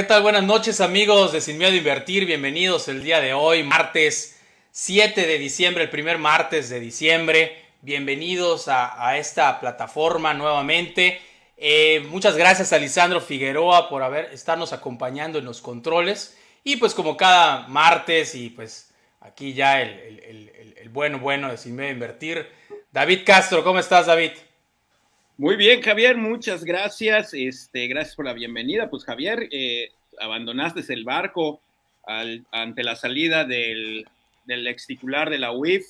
¿qué tal? Buenas noches amigos de Sin Miedo Invertir, bienvenidos el día de hoy, martes 7 de diciembre, el primer martes de diciembre, bienvenidos a, esta plataforma nuevamente. Eh, muchas gracias a Lisandro Figueroa por haber, estarnos acompañando en los controles y pues como cada martes y pues aquí ya el, el bueno bueno de Sin Miedo Invertir. David Castro, ¿cómo estás David? Muy bien, Javier, muchas gracias. Este, gracias por la bienvenida. Pues Javier, eh, abandonaste el barco ante la salida del, del ex titular de la UIF.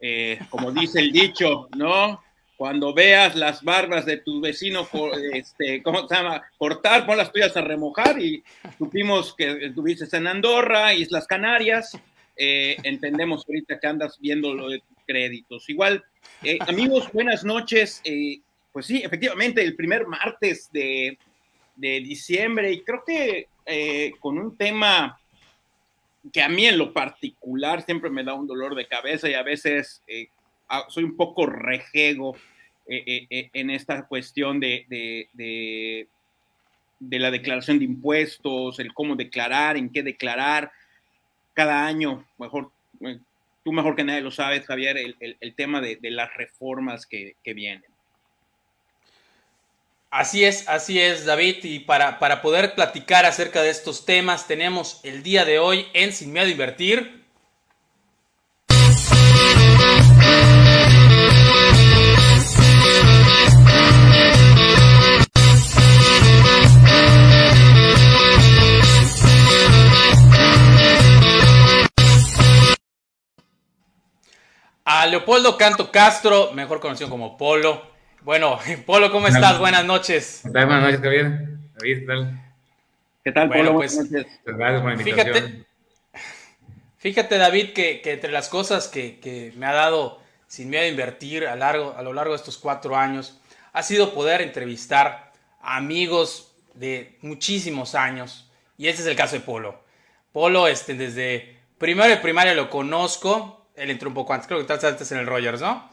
Eh, como dice el dicho, ¿no? Cuando veas las barbas de tu vecino, este, ¿cómo se llama? Cortar, pon las tuyas a remojar y supimos que estuviste en Andorra, Islas Canarias. Eh, entendemos ahorita que andas viendo lo de créditos. Igual, amigos, buenas noches. Pues sí, efectivamente, el primer martes de, diciembre y creo que eh, con un tema que a mí en lo particular siempre me da un dolor de cabeza y a veces eh, soy un poco rejego eh, en esta cuestión de, de, la declaración de impuestos, el cómo declarar, en qué declarar. Cada año, mejor, tú mejor que nadie lo sabes, Javier, el, tema de, las reformas que vienen. Así es, así es, David. Y para, para, poder platicar acerca de estos temas, tenemos el día de hoy en Sin Miedo a Invertir. A Leopoldo Canto Castro, mejor conocido como Polo, bueno, Polo, ¿cómo estás? Buenas noches. Buenas noches, Javier. David, ¿qué tal? ¿Qué tal, Polo? Pues, Gracias por la invitación. Fíjate, David, que, entre las cosas que, me ha dado sin miedo a invertir a, largo, a lo largo de estos cuatro años, ha sido poder entrevistar a amigos de muchísimos años. Y este es el caso de Polo. Polo, este, desde primero de primaria lo conozco. Él entró un poco antes, creo que estás antes en el Rogers, ¿no?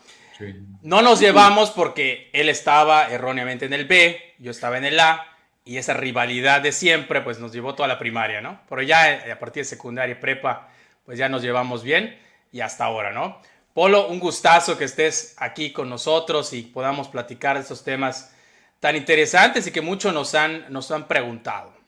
No nos llevamos porque él estaba erróneamente en el B, yo estaba en el A, y esa rivalidad de siempre, pues nos llevó toda la primaria, ¿no? Pero ya eh, a partir de secundaria y prepa, pues ya nos llevamos bien y hasta ahora, ¿no? Polo, un gustazo que estés aquí con nosotros y podamos platicar de estos temas tan interesantes y que muchos nos han, nos han preguntado.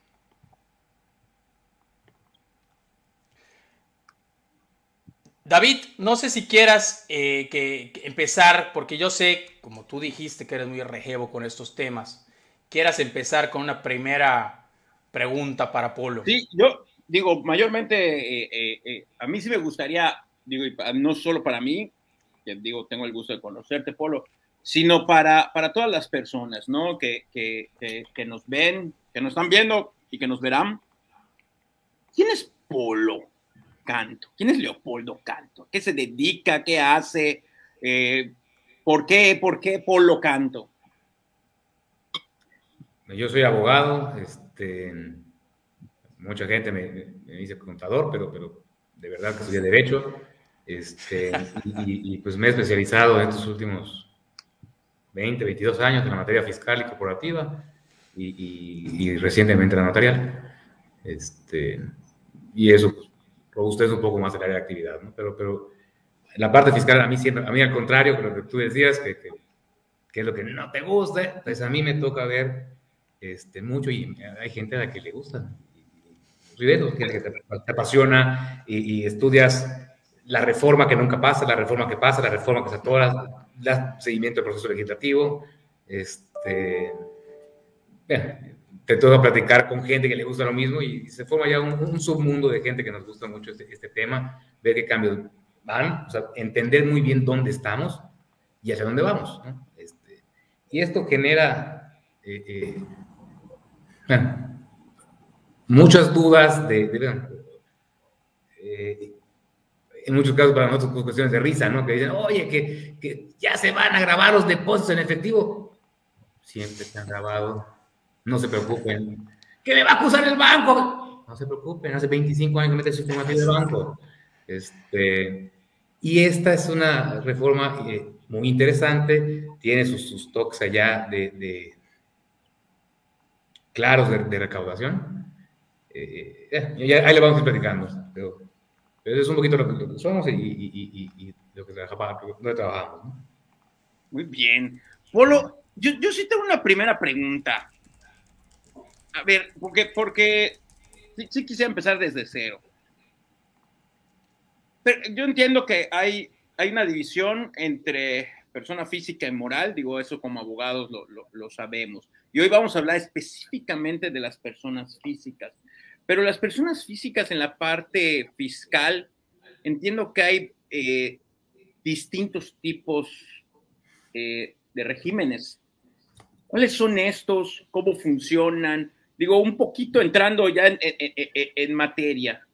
David, no sé si quieras eh, que, empezar, porque yo sé, como tú dijiste, que eres muy rejevo con estos temas, quieras empezar con una primera pregunta para Polo. Sí, yo digo, mayormente, eh, eh, a mí sí me gustaría, digo, no solo para mí, que digo, tengo el gusto de conocerte, Polo, sino para, para todas las personas, ¿no? Que, que, que nos ven, que nos están viendo y que nos verán. ¿Quién es Polo? Canto? ¿Quién es Leopoldo Canto? ¿Qué se dedica? ¿Qué hace? Eh, ¿Por qué? ¿Por qué Polo Canto? Yo soy abogado, este, mucha gente me, dice contador, pero, pero de verdad que estudié Derecho, este, y, pues me he especializado en estos últimos 20, 22 años en la materia fiscal y corporativa, y, recientemente en la notarial. Este, y eso pues, es un poco más el área de actividad, ¿no? Pero, pero la parte fiscal a mí siempre, a mí al contrario, lo que tú decías, que, que, es lo que no te gusta, pues a mí me toca ver este, mucho y hay gente a la que le gusta. Y, que te, te apasiona y, estudias la reforma que nunca pasa, la reforma que pasa, la reforma que se atora, el seguimiento del proceso legislativo. Este, te toca platicar con gente que le gusta lo mismo y se forma ya un, submundo de gente que nos gusta mucho este, este, tema, ver qué cambios van, o sea, entender muy bien dónde estamos y hacia dónde vamos. Este, y esto genera eh, eh, muchas dudas de, eh, en muchos casos para nosotros cuestiones de risa, ¿no? Que dicen, oye, que, que ya se van a grabar los depósitos en efectivo. Siempre se han grabado no se preocupen. ¿Qué me va a acusar el banco? No se preocupen, hace 25 años que mete el sistema de banco. Este, y esta es una reforma eh, muy interesante, tiene sus, sus toques allá de, claros de, recaudación, eh, eh, ahí le vamos a ir platicando. Pero, pero, es un poquito lo que, somos y, y, y, lo que trabajamos. Muy bien. Polo, yo, yo sí tengo una primera pregunta. A ver, porque, porque sí, quisiera empezar desde cero. Yo entiendo que hay, hay una división entre persona física y moral, digo eso como abogados lo, lo, sabemos. Y hoy vamos a hablar específicamente de las personas físicas. Pero las personas físicas en la parte fiscal, entiendo que hay eh, distintos tipos eh, de regímenes. ¿Cuáles son estos? ¿Cómo funcionan? Digo, un poquito entrando ya en, materia.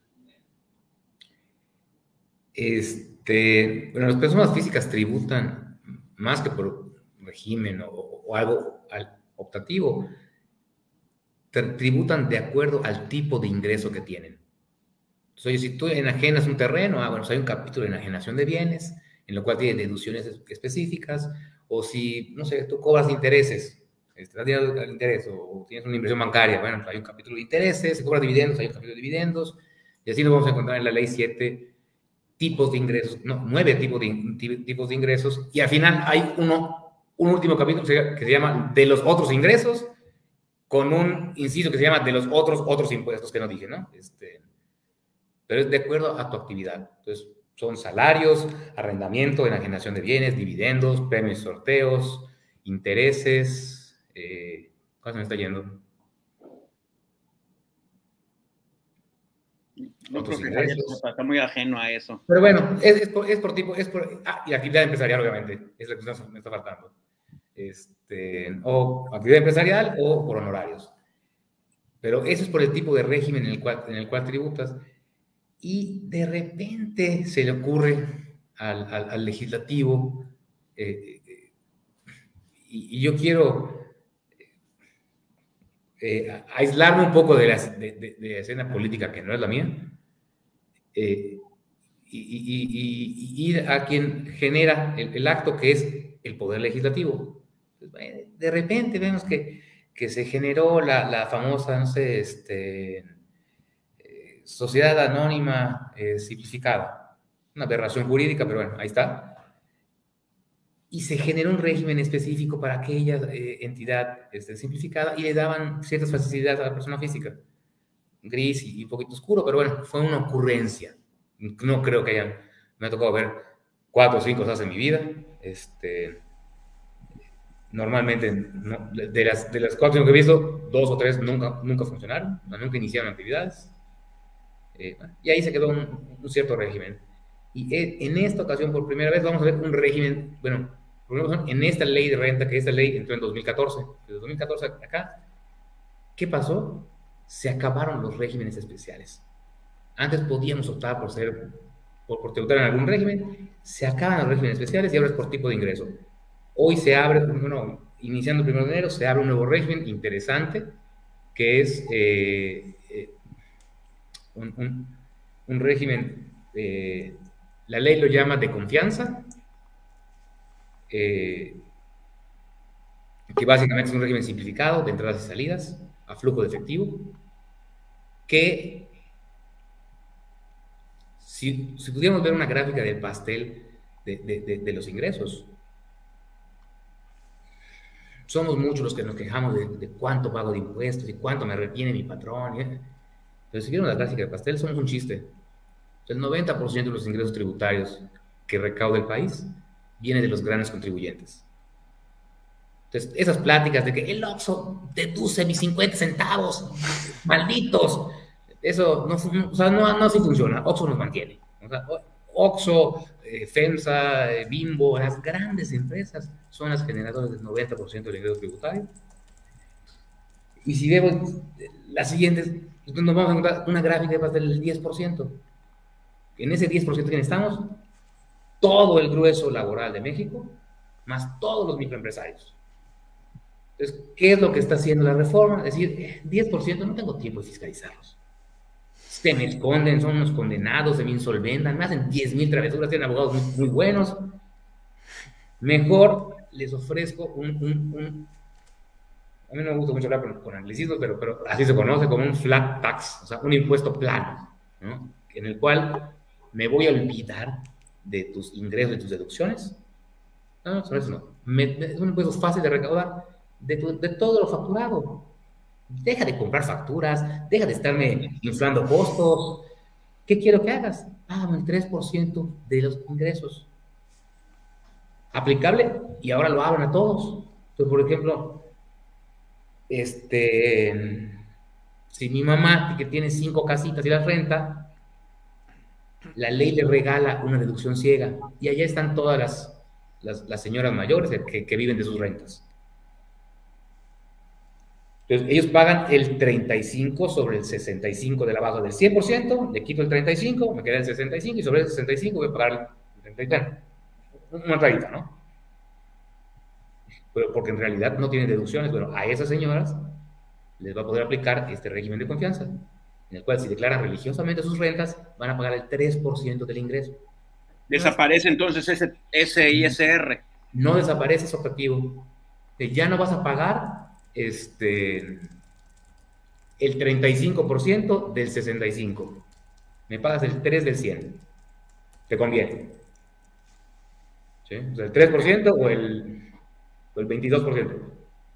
Este, bueno, las personas físicas tributan más que por régimen o, algo optativo, tributan de acuerdo al tipo de ingreso que tienen. Entonces, si tú enajenas un terreno, ah, bueno, pues hay un capítulo de enajenación de bienes, en lo cual tiene deducciones específicas, o si, no sé, tú cobras intereses, estás al interés o, tienes una inversión bancaria, bueno, hay un capítulo de intereses, se cobra dividendos, hay un capítulo de dividendos, y así lo vamos a encontrar en la ley 7 tipos de ingresos, no, nueve tipos de, tipos de ingresos, y al final hay uno, un último capítulo que se llama de los otros ingresos, con un inciso que se llama de los otros, otros impuestos que no dije, ¿no? Este, pero es de acuerdo a tu actividad. Entonces, son salarios, arrendamiento, enajenación de bienes, dividendos, premios, sorteos, intereses, eh, ¿Cómo se me está yendo? No creo que está muy ajeno a eso. Pero bueno, es, por, es por, tipo, es por, ah, y actividad empresarial, obviamente, es lo que me está faltando. Este, o actividad empresarial o por honorarios. Pero eso es por el tipo de régimen en el cual, en el cual tributas. Y de repente se le ocurre al, al, legislativo, eh, eh, y, y, yo quiero eh, aislarme un poco de la, escena política que no es la mía eh, y, ir a quien genera el, acto que es el poder legislativo. Pues, de repente vemos que, se generó la, famosa, este, eh, sociedad anónima simplificada. Una aberración jurídica, pero bueno, ahí está y se generó un régimen específico para aquella eh, entidad este, simplificada y le daban ciertas facilidades a la persona física. Gris y, un poquito oscuro, pero bueno, fue una ocurrencia. No creo que hayan, me ha tocado ver cuatro o cinco cosas en mi vida. Este, normalmente, de, las, de las cuatro que he visto, dos o tres nunca, nunca funcionaron, nunca iniciaron actividades. Eh, y ahí se quedó un, un cierto régimen. Y eh, en esta ocasión, por primera vez, vamos a ver un régimen, bueno, en esta ley de renta, que esta ley entró en 2014, desde 2014 acá, ¿qué pasó? Se acabaron los regímenes especiales. Antes podíamos optar por ser, por, por tributar en algún régimen, se acaban los regímenes especiales y ahora es por tipo de ingreso. Hoy se abre, bueno, iniciando el 1 de enero, se abre un nuevo régimen interesante, que es eh, eh, un, un, régimen, eh, la ley lo llama de confianza, eh, que básicamente es un régimen simplificado de entradas y salidas a flujo de efectivo, que si, si pudiéramos ver una gráfica del pastel de, los ingresos, somos muchos los que nos quejamos de, cuánto pago de impuestos y cuánto me retiene mi patrón. Pero si vieron la gráfica del pastel, somos un chiste. El 90% de los ingresos tributarios que recauda el país viene de los grandes contribuyentes. Entonces, esas pláticas de que el Oxxo deduce mis 50 centavos, malditos, eso no, o sea, no, no, así funciona. Oxxo nos mantiene. O sea, Oxxo, eh, FEMSA, eh, Bimbo, las grandes empresas son las generadoras del 90% del ingreso tributario. Y si vemos las siguientes, nos vamos a encontrar una gráfica del 10%. En ese 10% que estamos, todo el grueso laboral de México, más todos los microempresarios. Entonces, ¿qué es lo que está haciendo la reforma? Es decir, 10% no tengo tiempo de fiscalizarlos. Se me esconden, son unos condenados, se me insolventan, me hacen 10 mil travesuras, tienen abogados muy, buenos. Mejor les ofrezco un, a mí no me gusta mucho hablar con, anglicismos, pero, pero así se conoce como un flat tax, o sea, un impuesto plano, ¿no? en el cual me voy a olvidar de tus ingresos y tus deducciones. No, no, eso no. es un impuesto fácil de recaudar de, de todo lo facturado. Deja de comprar facturas, deja de estarme inflando costos. ¿Qué quiero que hagas? Págame el 3% de los ingresos. Aplicable y ahora lo abren a todos. Entonces, por ejemplo, este, si mi mamá, que tiene cinco casitas y las renta, la ley le regala una deducción ciega y allá están todas las, las, señoras mayores que, que, viven de sus rentas. Entonces, ellos pagan el 35 sobre el 65 de la baja del 100%, le quito el 35, me queda el 65 y sobre el 65 voy a pagar el 33. Una rayita, ¿no? porque en realidad no tienen deducciones. Bueno, a esas señoras les va a poder aplicar este régimen de confianza, en el cual si declaran religiosamente sus rentas, van a pagar el 3% del ingreso. Desaparece entonces ese, ese ISR. No desaparece ese objetivo. Ya no vas a pagar este, el 35% del 65%. Me pagas el 3 del 100. Te conviene. ¿Sí? O sea, el 3% o el el 22%,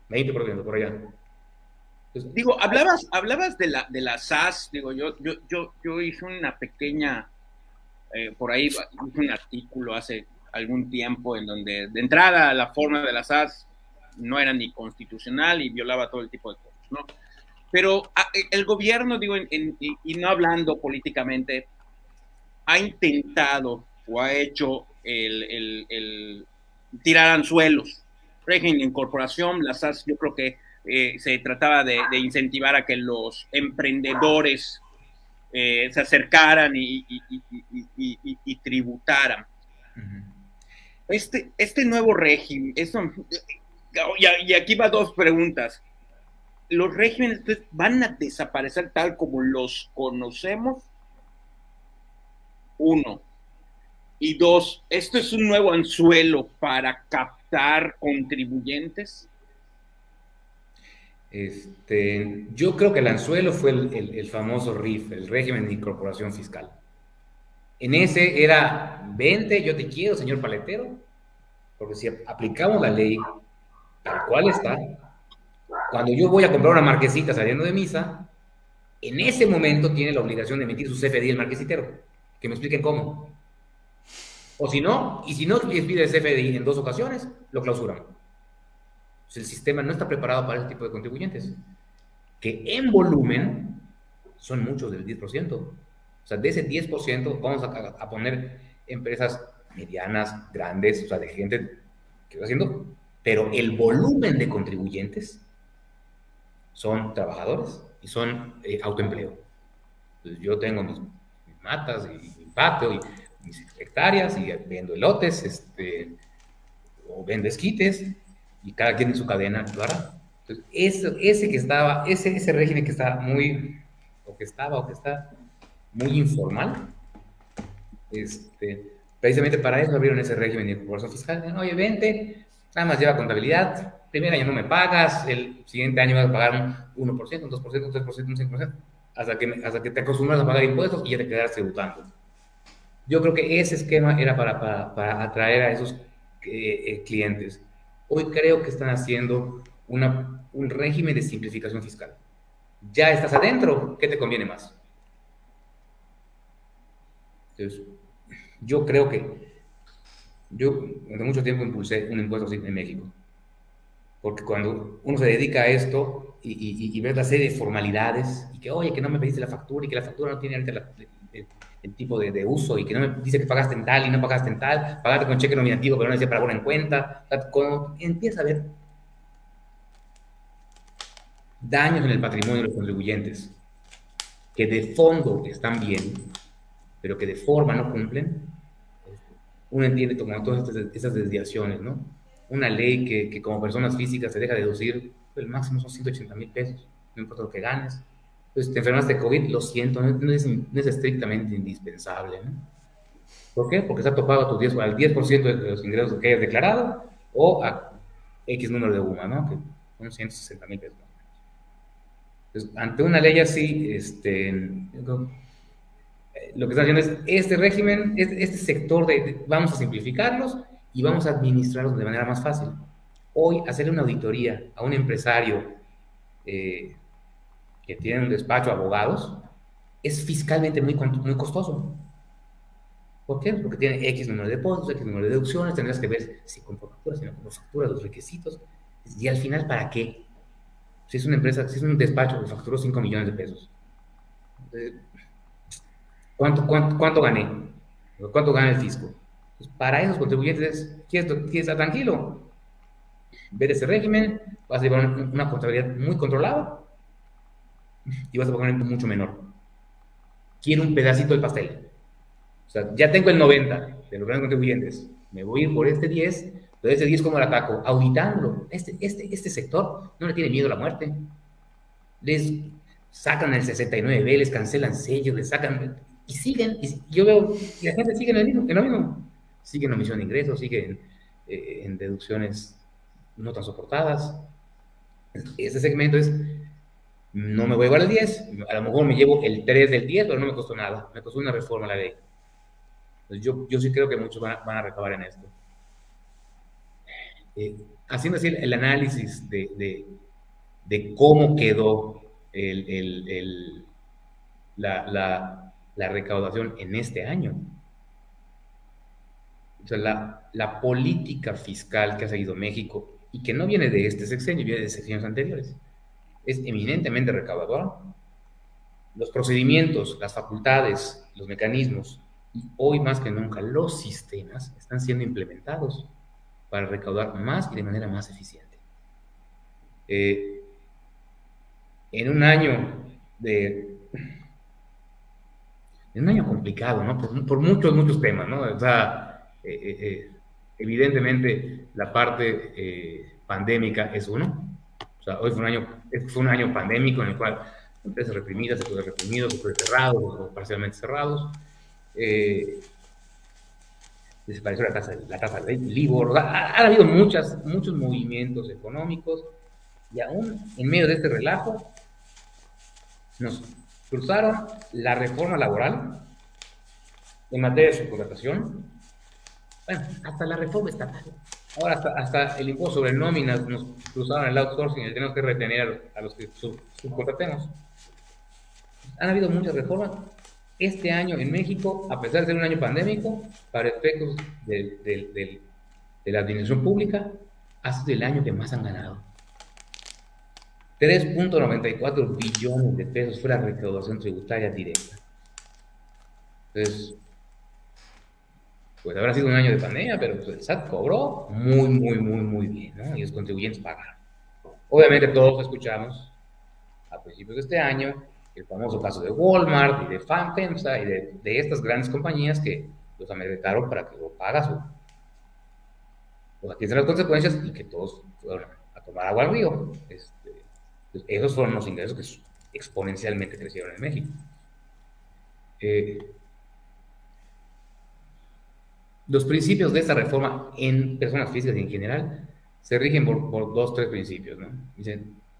20% por allá. Digo, hablabas, hablabas de la, de la SAS, digo, yo, yo, yo, yo hice una pequeña, eh, por ahí hice un artículo hace algún tiempo en donde de entrada la forma de la SAS no era ni constitucional y violaba todo el tipo de cosas, ¿no? Pero el gobierno, digo, y no hablando políticamente, ha intentado o ha hecho el, tirar anzuelos régimen de incorporación, las SAS yo creo que eh, se trataba de, incentivar a que los emprendedores eh, se acercaran y, tributaran. este, este nuevo régimen, eso, y, aquí va dos preguntas. ¿Los regímenes van a desaparecer tal como los conocemos? Uno. Y dos, ¿esto es un nuevo anzuelo para captar contribuyentes? Este, yo creo que el anzuelo fue el, famoso RIF, el régimen de incorporación fiscal. En ese era, vente, yo te quiero, señor paletero, porque si aplicamos la ley tal cual está, cuando yo voy a comprar una marquesita saliendo de misa, en ese momento tiene la obligación de emitir su CFDI el marquesitero. Que me expliquen cómo. O si no, y si no pide el CFDI en dos ocasiones, lo clausuran. El sistema no está preparado para ese tipo de contribuyentes, que en volumen son muchos del 10%. O sea, de ese 10% vamos a, poner empresas medianas, grandes, o sea, de gente que va haciendo, pero el volumen de contribuyentes son trabajadores y son eh, autoempleo. yo tengo mis, matas y mi patio y mis hectáreas y vendo elotes, este, o vendo esquites, y cada quien en su cadena hará. Entonces, ese, ese que estaba, ese, ese régimen que está muy, o que estaba, o que está muy informal, este, precisamente para eso abrieron ese régimen de incorporación fiscal. Oye, vente, nada más lleva contabilidad, primer año no me pagas, el siguiente año vas a pagar un 1%, un 2%, un 3%, un 5%, hasta que, hasta que te acostumbras a pagar impuestos y ya te quedas tributando. Yo creo que ese esquema era para, para, atraer a esos eh, eh, clientes. Hoy creo que están haciendo una, un régimen de simplificación fiscal. Ya estás adentro, ¿qué te conviene más? Entonces, yo creo que yo durante mucho tiempo impulsé un impuesto así en México. Porque cuando uno se dedica a esto y, y, y la serie de formalidades y que, oye, que no me pediste la factura y que la factura no tiene la, el tipo de, uso y que no me dice que pagaste en tal y no pagaste en tal, pagaste con cheque nominativo pero no decía para poner en cuenta. cuando empieza a haber daños en el patrimonio de los contribuyentes que de fondo están bien, pero que de forma no cumplen, uno entiende como todas esas desviaciones, ¿no? Una ley que, que como personas físicas se deja deducir, el máximo son 180 mil pesos, no importa lo que ganes pues te enfermas de COVID, lo siento, no es, estrictamente indispensable. ¿Por qué? Porque está topado a tu 10, al 10% de los ingresos que hayas declarado o a X número de UMA, ¿no? Que son 160 mil pesos. Entonces, ante una ley así, este, lo que están haciendo es este régimen, este sector de, vamos a simplificarlos y vamos a administrarlos de manera más fácil. Hoy, hacerle una auditoría a un empresario eh, que tiene un despacho de abogados es fiscalmente muy, muy costoso. ¿Por qué? Porque tiene X número de depósitos, X número de deducciones, tendrás que ver si con facturas, si no con facturas, los requisitos. Y al final, ¿para qué? Si es una empresa, si es un despacho que facturó 5 millones de pesos. ¿Cuánto, cuánto, cuánto gané? ¿Cuánto gana el fisco? Pues para esos contribuyentes, ¿quieres, ¿quieres estar tranquilo? Ver ese régimen, vas a llevar una contabilidad muy controlada y vas a pagar un mucho menor. Quiero un pedacito del pastel. O sea, ya tengo el 90 de los grandes contribuyentes. Me voy a ir por este 10, pero ese 10 ¿cómo lo ataco? Auditándolo. Este, este, este sector no le tiene miedo a la muerte. Les sacan el 69B, les cancelan sellos, les sacan... Y siguen, y yo veo que la gente sigue en, el mismo, en lo mismo. Sigue en omisión de ingresos, sigue eh, en, deducciones no tan soportadas. Este segmento es no me voy a llevar el 10, a lo mejor me llevo el 3 del 10, pero no me costó nada, me costó una reforma la ley. Entonces yo, yo sí creo que muchos van a, van a recabar en esto. Eh, haciendo así el, análisis de, de, de, cómo quedó el, el, la, la, la, recaudación en este año. O sea, la, la política fiscal que ha seguido México y que no viene de este sexenio, viene de sexenios anteriores es eminentemente recaudadora. Los procedimientos, las facultades, los mecanismos y hoy más que nunca los sistemas están siendo implementados para recaudar más y de manera más eficiente. Eh, en un año de... En un año complicado, ¿no? Por, muchos, muchos temas, ¿no? O sea, eh, eh, evidentemente la parte pandémica es uno, o sea, hoy fue un año, fue un año pandémico en el cual empresas reprimidas, sectores reprimidos, sectores cerrados o parcialmente cerrados. Eh, desapareció la tasa, la tasa de LIBOR. Ha, ha, habido muchas, muchos movimientos económicos y aún en medio de este relajo nos cruzaron la reforma laboral en materia de subcontratación. Bueno, hasta la reforma estatal Ahora hasta, el impuesto sobre nóminas nos cruzaron el outsourcing y tenemos que retener a los que subcontratemos. Han habido muchas reformas. Este año en México, a pesar de ser un año pandémico, para efectos de, la administración pública, ha sido el año que más han ganado. 3.94 billones de pesos fue la recaudación tributaria directa. Entonces, pues habrá sido un año de pandemia, pero pues, el SAT cobró muy, muy, muy, muy bien, ¿no? Y los contribuyentes pagaron. Obviamente todos escuchamos a principios de este año el famoso caso de Walmart y de FAMSA y de, estas grandes compañías que los americaron para que lo pagas pues aquí están las consecuencias y que todos fueron a tomar agua al río. Este, pues, esos fueron los ingresos que exponencialmente crecieron en México. Eh, los principios de esta reforma en personas físicas en general se rigen por, por dos, tres principios.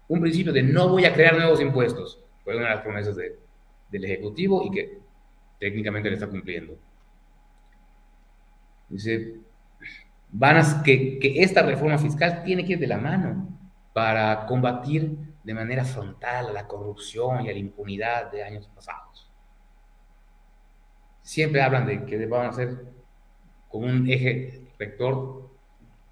un principio de no voy a crear nuevos impuestos, fue una de las promesas de, del Ejecutivo y que técnicamente le está cumpliendo. Dice, van que esta reforma fiscal tiene que ir de la mano para combatir de manera frontal a la corrupción y a la impunidad de años pasados. Siempre hablan de que van a ser como un eje rector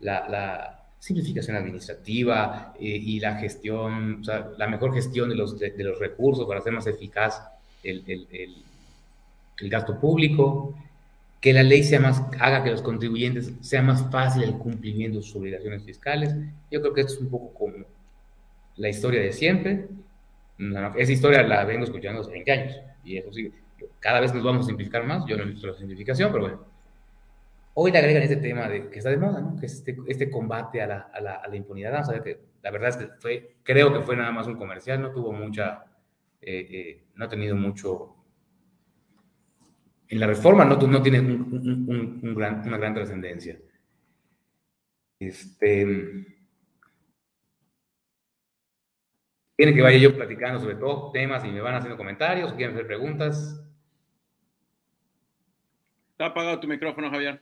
la, simplificación administrativa eh, y la gestión, o sea, la mejor gestión de los, de, los recursos para hacer más eficaz el, el, el, gasto público, que la ley sea más, haga que los contribuyentes sea más fácil el cumplimiento de sus obligaciones fiscales. Yo creo que esto es un poco como la historia de siempre. esa historia la vengo escuchando hace 20 años y eso sí, cada vez nos vamos a simplificar más. Yo no he visto la simplificación, pero bueno Hoy le agregan este tema de, que está de moda, ¿no? que es este, este combate a la, a, la, a la, impunidad. Vamos a la verdad es que creo que fue nada más un comercial, no tuvo mucha, eh, eh, no ha tenido mucho... En la reforma no, no tiene un, gran, una gran trascendencia. Este, quieren que vaya yo platicando sobre todo temas y me van haciendo comentarios quieren hacer preguntas. Está apagado tu micrófono, Javier.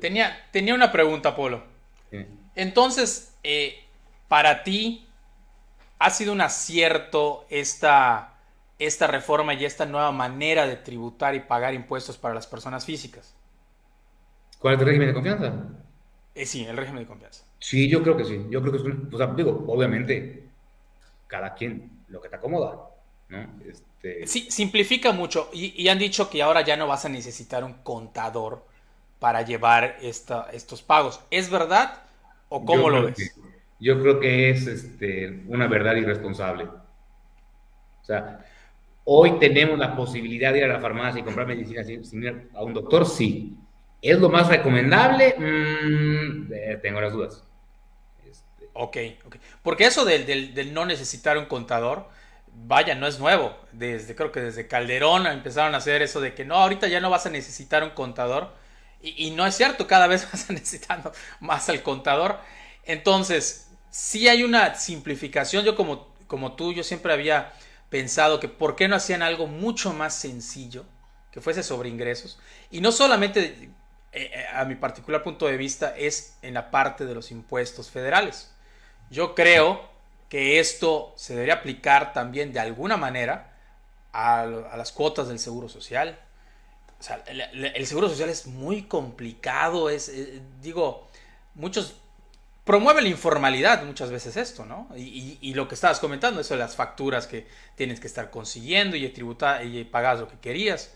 Tenía, tenía una pregunta, Polo. Entonces, eh, para ti, ¿ha sido un acierto esta, esta reforma y esta nueva manera de tributar y pagar impuestos para las personas físicas? ¿Cuál es el régimen de confianza? Eh, sí, el régimen de confianza. Sí, yo creo que sí. Yo creo que es un, o sea, digo, obviamente, cada quien lo que te acomoda, ¿no? Este... Sí, simplifica mucho y, han dicho que ahora ya no vas a necesitar un contador para llevar esta, estos pagos. ¿Es verdad o cómo lo ves? yo creo que es este, una verdad irresponsable. O sea, hoy tenemos la posibilidad de ir a la farmacia y comprar medicina sin ir a un doctor, sí. ¿Es lo más recomendable? Mm, eh, tengo las dudas. Este... Ok, ok. Porque eso del, no necesitar un contador, vaya, no es nuevo. Desde, creo que desde Calderón empezaron a hacer eso de que no, ahorita ya no vas a necesitar un contador. Y, no es cierto, cada vez vas necesitando más al contador. Entonces, si hay una simplificación. Yo como, como tú, yo siempre había pensado que por qué no hacían algo mucho más sencillo, que fuese sobre ingresos. Y no solamente eh, eh, a mi particular punto de vista, es en la parte de los impuestos federales. Yo creo que esto se debería aplicar también de alguna manera a, las cuotas del seguro social. El, seguro social es muy complicado, es, eh, digo, muchos promueve la informalidad muchas veces esto, ¿no? Y, lo que estabas comentando, eso de las facturas que tienes que estar consiguiendo y tributar y pagas lo que querías.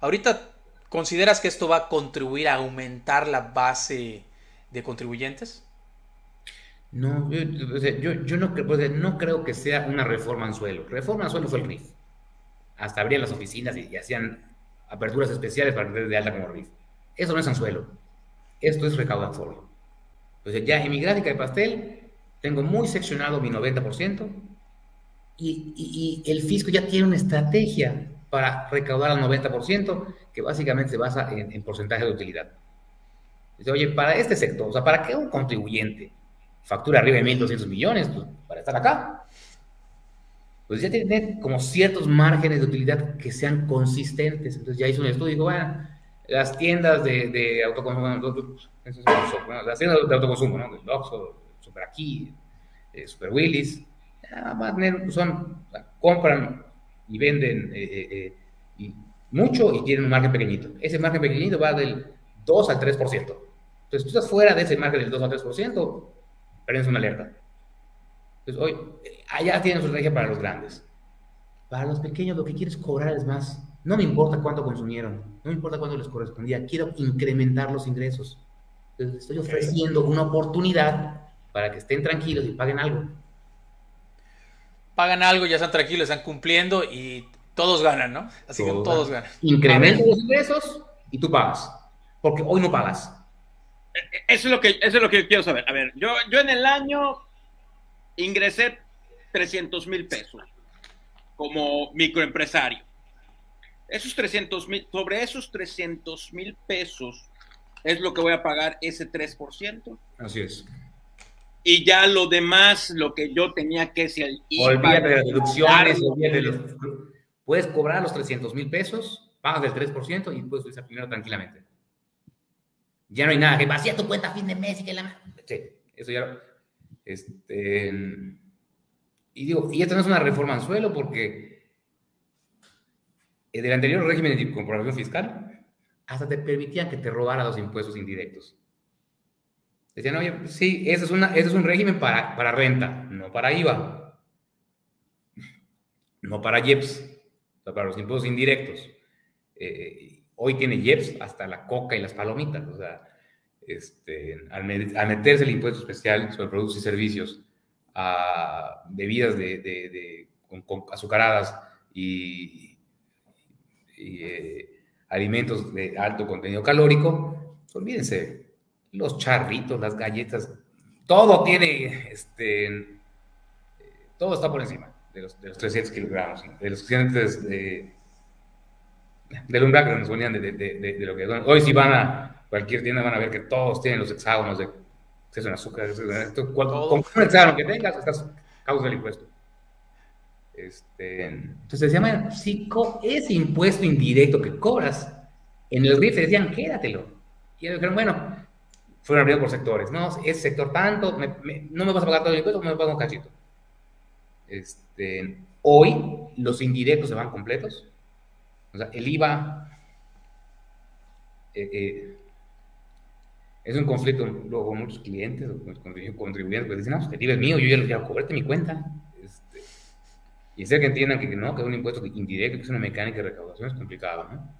Ahorita ¿Consideras que esto va a contribuir a aumentar la base de contribuyentes? No, yo, no, no, creo que sea una reforma en suelo. Reforma en suelo fue el RIF. Hasta abrían las oficinas y, hacían aperturas especiales para que de alta como RIF. Eso no es anzuelo. Esto es recaudatorio. Entonces, ya en mi gráfica de pastel tengo muy seccionado mi 90% y, y el fisco ya tiene una estrategia para recaudar al 90%, que básicamente se basa en, porcentaje de utilidad. Dice, oye, para este sector, o sea, ¿para qué un contribuyente factura arriba de 1.200 millones pues, para estar acá? Pues ya tiene como ciertos márgenes de utilidad que sean consistentes. Entonces ya hizo un estudio y dijo, bueno, las tiendas de, de autoconsumo, las tiendas de autoconsumo, ¿no? Del Oxxo, Super Aquí, eh, Super Willis, son, compran y venden eh, eh, eh, y mucho y tienen un margen pequeñito. Ese margen pequeñito va del 2 al 3%. Entonces, tú estás fuera de ese margen del 2 al 3%, prendes una alerta. Entonces, hoy, allá tienen su estrategia para los grandes. Para los pequeños, lo que quieres cobrar es más. No me importa cuánto consumieron, no me importa cuánto les correspondía, quiero incrementar los ingresos. Entonces, estoy ofreciendo una oportunidad para que estén tranquilos y paguen algo pagan algo, ya están tranquilos, están cumpliendo y todos ganan, ¿no? Así que todos ganan. Incrementa los ingresos y tú pagas, porque hoy no pagas. Eso es lo que, eso es lo que quiero saber. A ver, yo, yo en el año ingresé 300 mil pesos como microempresario. Esos 300 mil, sobre esos 300 mil pesos es lo que voy a pagar ese 3%. Así es y ya lo demás, lo que yo tenía que hacer. Olvídate de las deducciones, olvídate de los, puedes cobrar los 300 mil pesos, pagas del 3% y puedes utilizar primero tranquilamente. Ya no hay nada que vacía tu cuenta a fin de mes y que la... Sí, eso ya... Este, y digo, y esto no es una reforma en suelo porque en el anterior régimen de comprobación fiscal hasta te permitían que te robara los impuestos indirectos. Decían, oye, sí, ese es, una, es un régimen para, para renta, no para IVA, no para IEPS, para los impuestos indirectos. Eh, hoy tiene IEPS hasta la coca y las palomitas, o sea, este, al, meterse el impuesto especial sobre productos y servicios a bebidas de, azucaradas y, eh, alimentos de alto contenido calórico, olvídense, los charritos, las galletas, todo tiene, este, todo está por encima de los, de los 300 kilogramos, de los suficientes de, del umbral que nos ponían de, lo que hoy si van a cualquier tienda van a ver que todos tienen los hexágonos de exceso en azúcar, con un hexágono que tengas, estás causa del impuesto. Este, entonces se llama, si ese impuesto indirecto que cobras, en el RIF decían, quédatelo. Y ellos dijeron, bueno, fueron abridos por sectores, no, ese sector tanto, no me vas a pagar todo el impuesto, me vas a pagar un cachito. Este, hoy los indirectos se van completos, o sea, el IVA eh, eh, es un conflicto luego con muchos clientes o con contribuyentes, que dicen, no, pues, el IVA es mío, yo ya lo quiero cobrarte mi cuenta. Y hacer que entiendan que no, que es un impuesto indirecto, que es una mecánica de recaudación, es complicado, ¿no?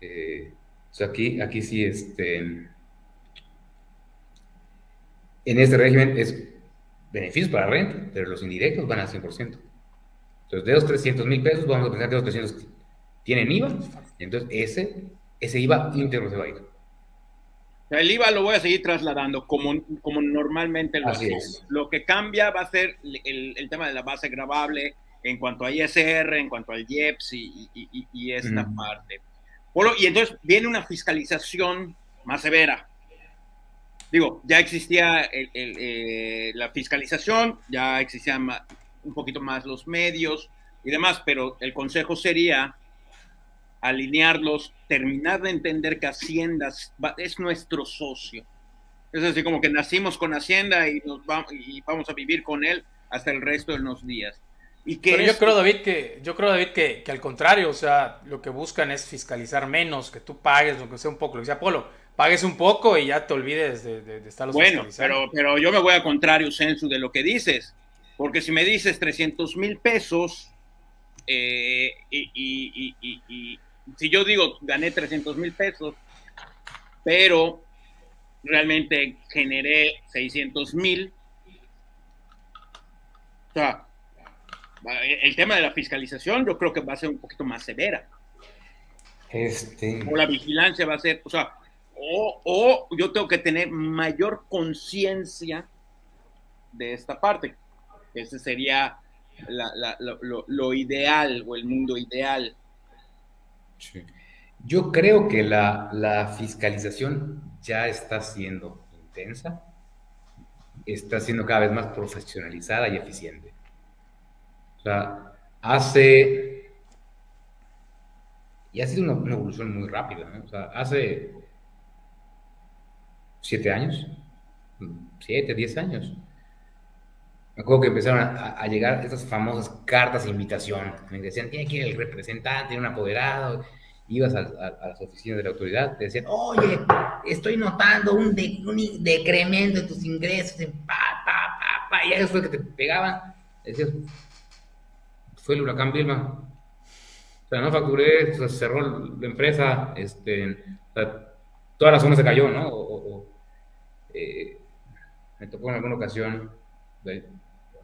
Eh, o sea, aquí, aquí sí, este, en este régimen es beneficios para renta, pero los indirectos van al 100%. Entonces, de los 300 mil pesos, vamos a pensar que los 300 tienen IVA, entonces ese, ese IVA íntegro se va a ir. El IVA lo voy a seguir trasladando como, como normalmente lo hacemos. Lo que cambia va a ser el, el, tema de la base grabable, en cuanto a ISR, en cuanto al IEPS y, y, esta parte. y entonces viene una fiscalización más severa. Digo, ya existía eh, la fiscalización, ya existían un poquito más los medios y demás, pero el consejo sería alinearlos, terminar de entender que Hacienda es nuestro socio. Es así como que nacimos con Hacienda y, nos y vamos a vivir con él hasta el resto de los días. Pero yo creo, David, que, yo creo, David, que, al contrario, o sea, lo que buscan es fiscalizar menos, que tú pagues, lo que sea un poco, lo que sea Polo, pagues un poco y ya te olvides de, de, de estar Bueno, pero, pero yo me voy a contrario, Censu, de lo que dices, porque si me dices 300 mil pesos, eh, y, y, si yo digo, gané 300 mil pesos, pero realmente generé 600 mil, o sea, el tema de la fiscalización yo creo que va a ser un poquito más severa. Este... O la vigilancia va a ser, o sea, o, yo tengo que tener mayor conciencia de esta parte. Ese sería lo, ideal o el mundo ideal. Yo creo que la, la, fiscalización ya está siendo intensa, está siendo cada vez más profesionalizada y eficiente. O sea, hace... Y ha sido una, evolución muy rápida, ¿no? O sea, hace siete años, siete, diez años. Me acuerdo que empezaron a, llegar estas famosas cartas de invitación. Me decían, tiene que ir el representante, un apoderado. Ibas a, las oficinas de la autoridad, te decían, oye, estoy notando un, decremento de tus ingresos, pa, pa. Y eso fue que te pegaban. Decías, fue el huracán Vilma. O sea, no facturé, cerró la empresa, este, toda la zona se cayó, ¿no? Eh, me tocó en alguna ocasión,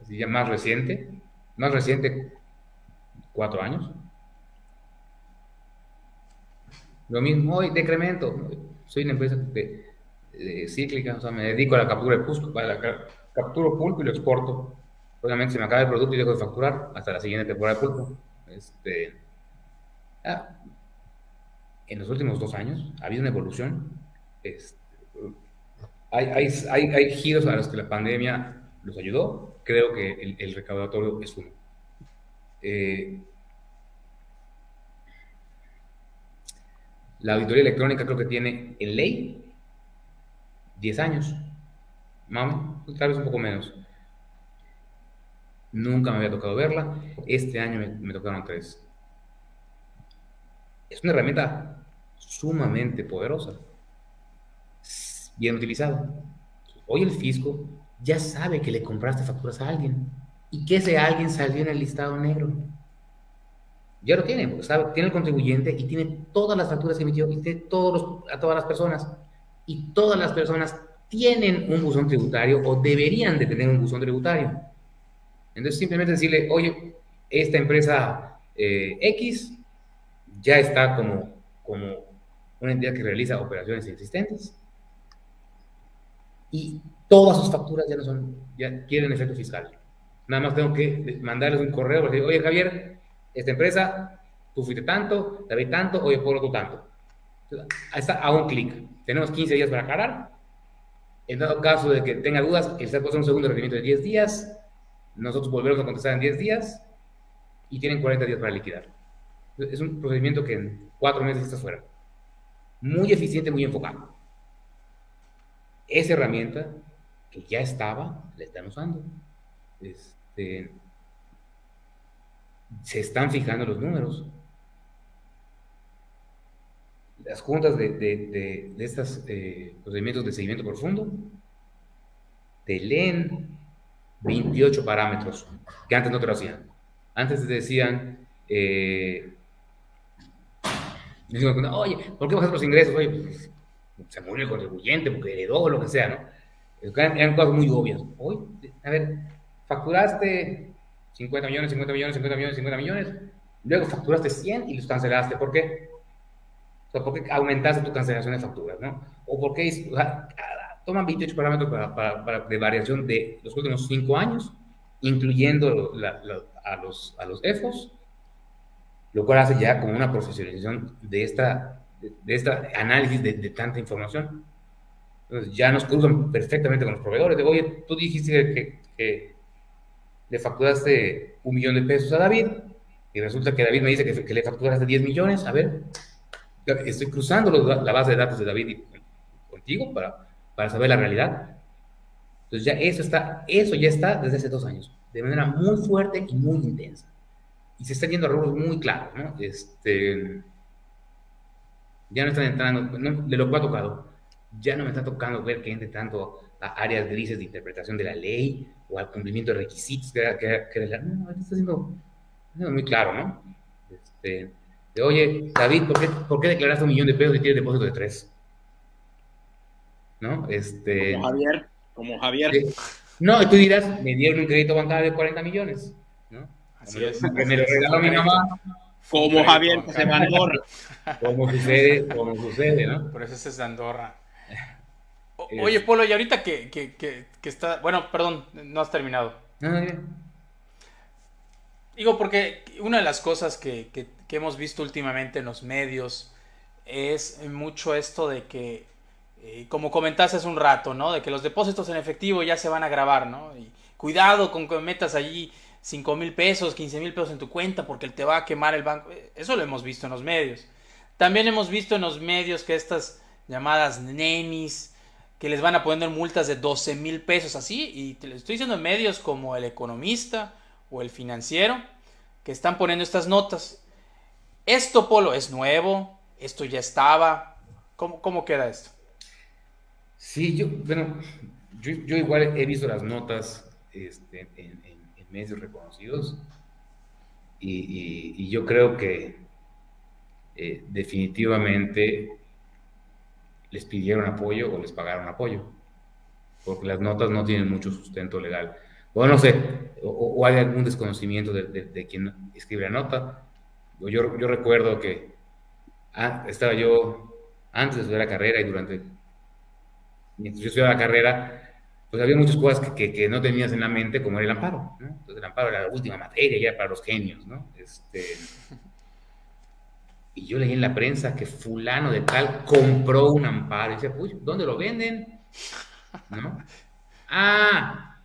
así ya más reciente, más reciente, cuatro años. Lo mismo, hoy decremento. Soy una empresa cíclica, o sea, me dedico a la captura de pulpo, a la capturo pulpo y lo exporto Obviamente se me acaba el producto y dejo de facturar hasta la siguiente temporada de pulpo. Este, ah, en los últimos dos años ha habido una evolución. Este, hay, hay, hay, giros a los que la pandemia los ayudó. Creo que el, el recaudatorio es uno. Eh, la auditoría electrónica creo que tiene en ley 10 años. Mami, tal vez un poco menos. Nunca me había tocado verla. Este año me, tocaron tres. Es una herramienta sumamente poderosa, bien utilizada. Hoy el fisco ya sabe que le compraste facturas a alguien y que ese alguien salió en el listado negro. Ya lo tiene, porque sabe, tiene el contribuyente y tiene todas las facturas que emitió y tiene todos a todas las personas. Y todas las personas tienen un buzón tributario o deberían de tener un buzón tributario. Entonces, simplemente decirle, oye, esta empresa eh, X ya está como, como una entidad que realiza operaciones existentes y todas sus facturas ya no son, ya quieren efecto fiscal. Nada más tengo que mandarles un correo decir, oye Javier, esta empresa, tú fuiste tanto, David tanto, oye, por otro tanto. Ahí está a un clic. Tenemos 15 días para aclarar. En dado caso de que tenga dudas, el SAT un segundo requerimiento de 10 días nosotros volvemos a contestar en 10 días y tienen 40 días para liquidar. Es un procedimiento que en cuatro meses está fuera. Muy eficiente, muy enfocado. Esa herramienta que ya estaba, la están usando. Este, se están fijando los números. Las juntas de, de, estos eh, procedimientos de seguimiento profundo te leen 28 parámetros que antes no te lo hacían. Antes te decían, eh, oye, ¿por qué bajas los ingresos? Oye, pues, se murió el contribuyente porque heredó o lo que sea, ¿no? Eran cosas muy obvias. Hoy, a ver, facturaste 50 millones, 50 millones, 50 millones, 50 millones, luego facturaste 100 y los cancelaste. ¿Por qué? O sea, ¿por qué aumentaste tu cancelación de facturas, no? O por qué toman 28 parámetros para, de variación de los últimos 5 años, incluyendo a, los, a los EFOS, lo cual hace ya como una profesionalización de esta, de, esta análisis de, de tanta información. Entonces ya nos cruzan perfectamente con los proveedores. De, oye, tú dijiste que, le facturaste un millón de pesos a David y resulta que David me dice que, le facturaste 10 millones. A ver, estoy cruzando la base de datos de David contigo para, para saber la realidad. Entonces ya eso, está, eso ya está desde hace dos años, de manera muy fuerte y muy intensa. Y se está viendo a rubros muy claros, ¿no? Este, ya no están entrando, de lo que ha tocado, ya no me está tocando ver que entre tanto a áreas grises de interpretación de la ley o al cumplimiento de requisitos que, que, que la, no, está siendo, muy claro, ¿no? Este, de, oye, David, ¿por qué, ¿por qué, declaraste un millón de pesos y tienes depósito de tres? ¿No? Este, como Javier, como Javier. no, y tú dirás, me dieron un crédito bancario de 40 millones, ¿no? Así es. Que me lo regaló mi mamá. Como Javier que se va a Andorra. Como sucede, como sucede, ¿no? Por eso es de Andorra. Oye, Polo, y ahorita que, que, que, está. Bueno, perdón, no has terminado. Digo, porque una de las cosas que, hemos visto últimamente en los medios es mucho esto de que, eh, como comentaste hace un rato, ¿no? De que los depósitos en efectivo ya se van a grabar, ¿no? Y cuidado con que metas allí 5 mil pesos, 15 mil pesos en tu cuenta porque te va a quemar el banco. Eso lo hemos visto en los medios. También hemos visto en los medios que estas llamadas nenis, que les van a poner multas de 12 mil pesos así, y te lo estoy diciendo en medios como El Economista o El Financiero, que están poniendo estas notas. Esto, Polo, es nuevo, esto ya estaba. ¿Cómo, cómo queda esto? Sí, yo, bueno, yo, yo igual he visto las notas este, en, medios reconocidos y, yo creo que eh, definitivamente les pidieron apoyo o les pagaron apoyo, porque las notas no tienen mucho sustento legal. O no sé, o, hay algún desconocimiento de, quien escribe la nota. Yo, yo recuerdo que ah, estaba yo antes de estudiar la carrera y durante, mientras yo estudiaba la carrera, pues había muchas cosas que, que, no tenías en la mente, como era el amparo. ¿no? Entonces el amparo era la última materia ya para los genios, ¿no? Este, y yo leí en la prensa que fulano de tal compró un amparo. Y decía, uy, ¿dónde lo venden? ¿No? Ah,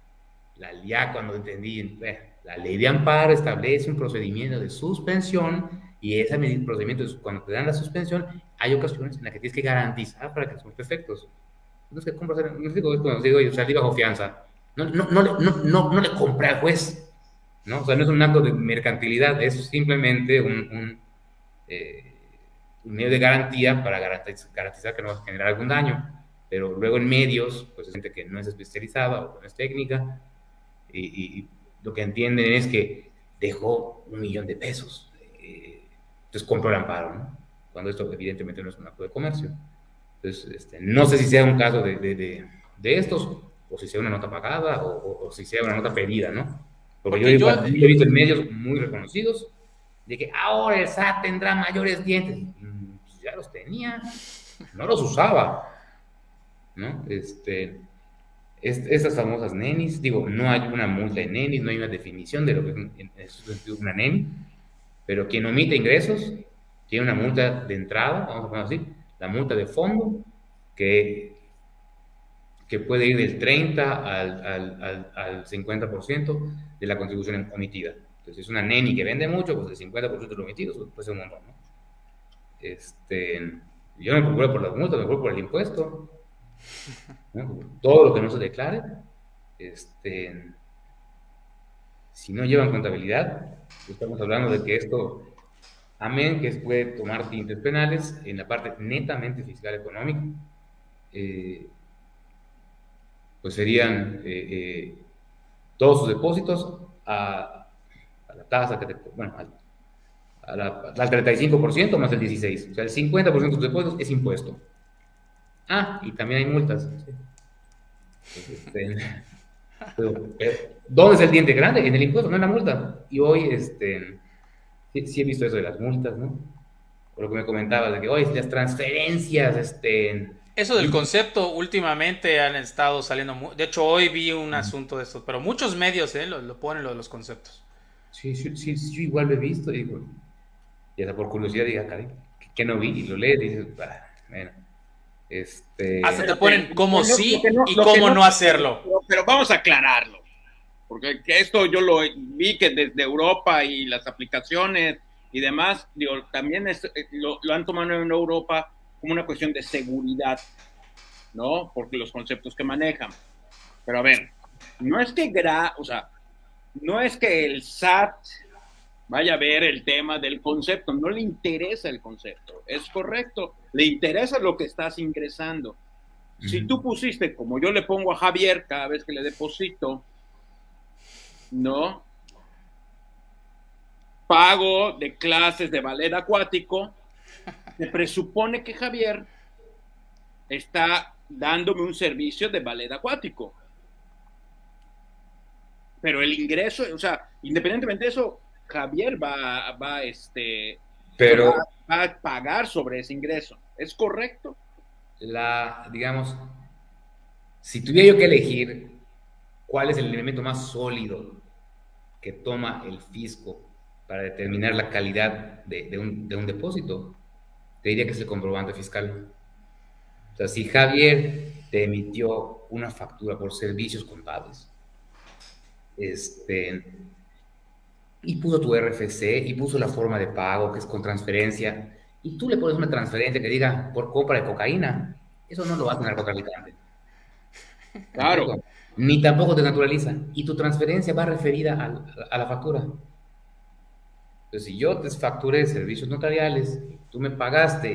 la, ya cuando entendí, la ley de amparo establece un procedimiento de suspensión y ese procedimiento, cuando te dan la suspensión, hay ocasiones en las que tienes que garantizar para que son efectos. Entonces, ¿qué compras? No digo, cuando digo, o sea, bajo fianza. No, no, no, no, no, no le compré al juez. ¿no? O sea, no es un acto de mercantilidad, es simplemente un eh, un medio de garantía para garantizar, que no va a generar algún daño. Pero luego en medios, pues es gente que no es especializada o no es técnica, y, lo que entienden es que dejó un millón de pesos. Eh, entonces compró el amparo, ¿no? Cuando esto evidentemente no es un acto de comercio. Entonces, este, no sé si sea un caso de, de, de, estos, o si sea una nota pagada, o, si sea una nota pedida, ¿no? Porque, yo, yo, he visto en medios muy reconocidos de que ahora el SAT tendrá mayores dientes. Mm, pues ya los tenía, no los usaba. ¿no? Este, estas famosas nenis, digo, no hay una multa de nenis, no hay una definición de lo que es una neni, pero quien omite ingresos tiene una multa de entrada, vamos a poner así, la multa de fondo, que, que puede ir del 30 al, al, al, al 50% de la contribución omitida Entonces, si es una neni que vende mucho, pues el 50% de los omitidos pues, puede ser un montón, ¿no? Este, yo me preocupo por las multas, me preocupo por el impuesto. Todo lo que no se declare, este, si no llevan contabilidad, estamos hablando de que esto, amén, que puede tomar tintes penales en la parte netamente fiscal económica, eh, pues serían eh, eh, todos sus depósitos a, la tasa que te, bueno, al, al 35% más el 16%. O sea, el 50% de tus depósitos es impuesto. Ah, y también hay multas. Este, ¿Dónde es el diente grande? En el impuesto, no en la multa. Y hoy, este, sí, he visto eso de las multas, ¿no? Por lo que me comentabas, de que hoy las transferencias, este... Eso del concepto últimamente han estado saliendo, de hecho hoy vi un asunto de esto, pero muchos medios ¿eh? lo, ponen lo de los conceptos. Sí, sí, sí, yo igual lo he visto, digo, y hasta por curiosidad diga, que no vi? Y lo lees y dices, bueno, este... Hasta te ponen cómo sí y cómo no, hacerlo. Pero, vamos a aclararlo, porque esto yo lo vi que desde Europa y las aplicaciones y demás, digo, también es, eh, lo, han tomado en Europa como una cuestión de seguridad, ¿no? Porque los conceptos que manejan. Pero a ver, no es que gra, o sea, no es que el SAT vaya a ver el tema del concepto, no le interesa el concepto, es correcto, le interesa lo que estás ingresando. Si tú pusiste, como yo le pongo a Javier cada vez que le deposito, ¿no? Pago de clases de ballet acuático, se presupone que Javier está dándome un servicio de ballet acuático. Pero el ingreso, o sea, independientemente de eso, Javier va, va, este, Pero, va, a pagar sobre ese ingreso. ¿Es correcto? La, digamos, si tuviera yo que elegir cuál es el elemento más sólido que toma el fisco para determinar la calidad de, un, de un depósito, te diría que es el comprobante fiscal. O sea, si Javier te emitió una factura por servicios contables, este, y puso tu RFC y puso la forma de pago que es con transferencia y tú le pones una transferencia que diga por compra de cocaína, eso no lo va a tener narcotraficante. Claro. Ni tampoco te naturaliza. Y tu transferencia va referida a, la factura. Entonces, si yo te facturé servicios notariales, tú me pagaste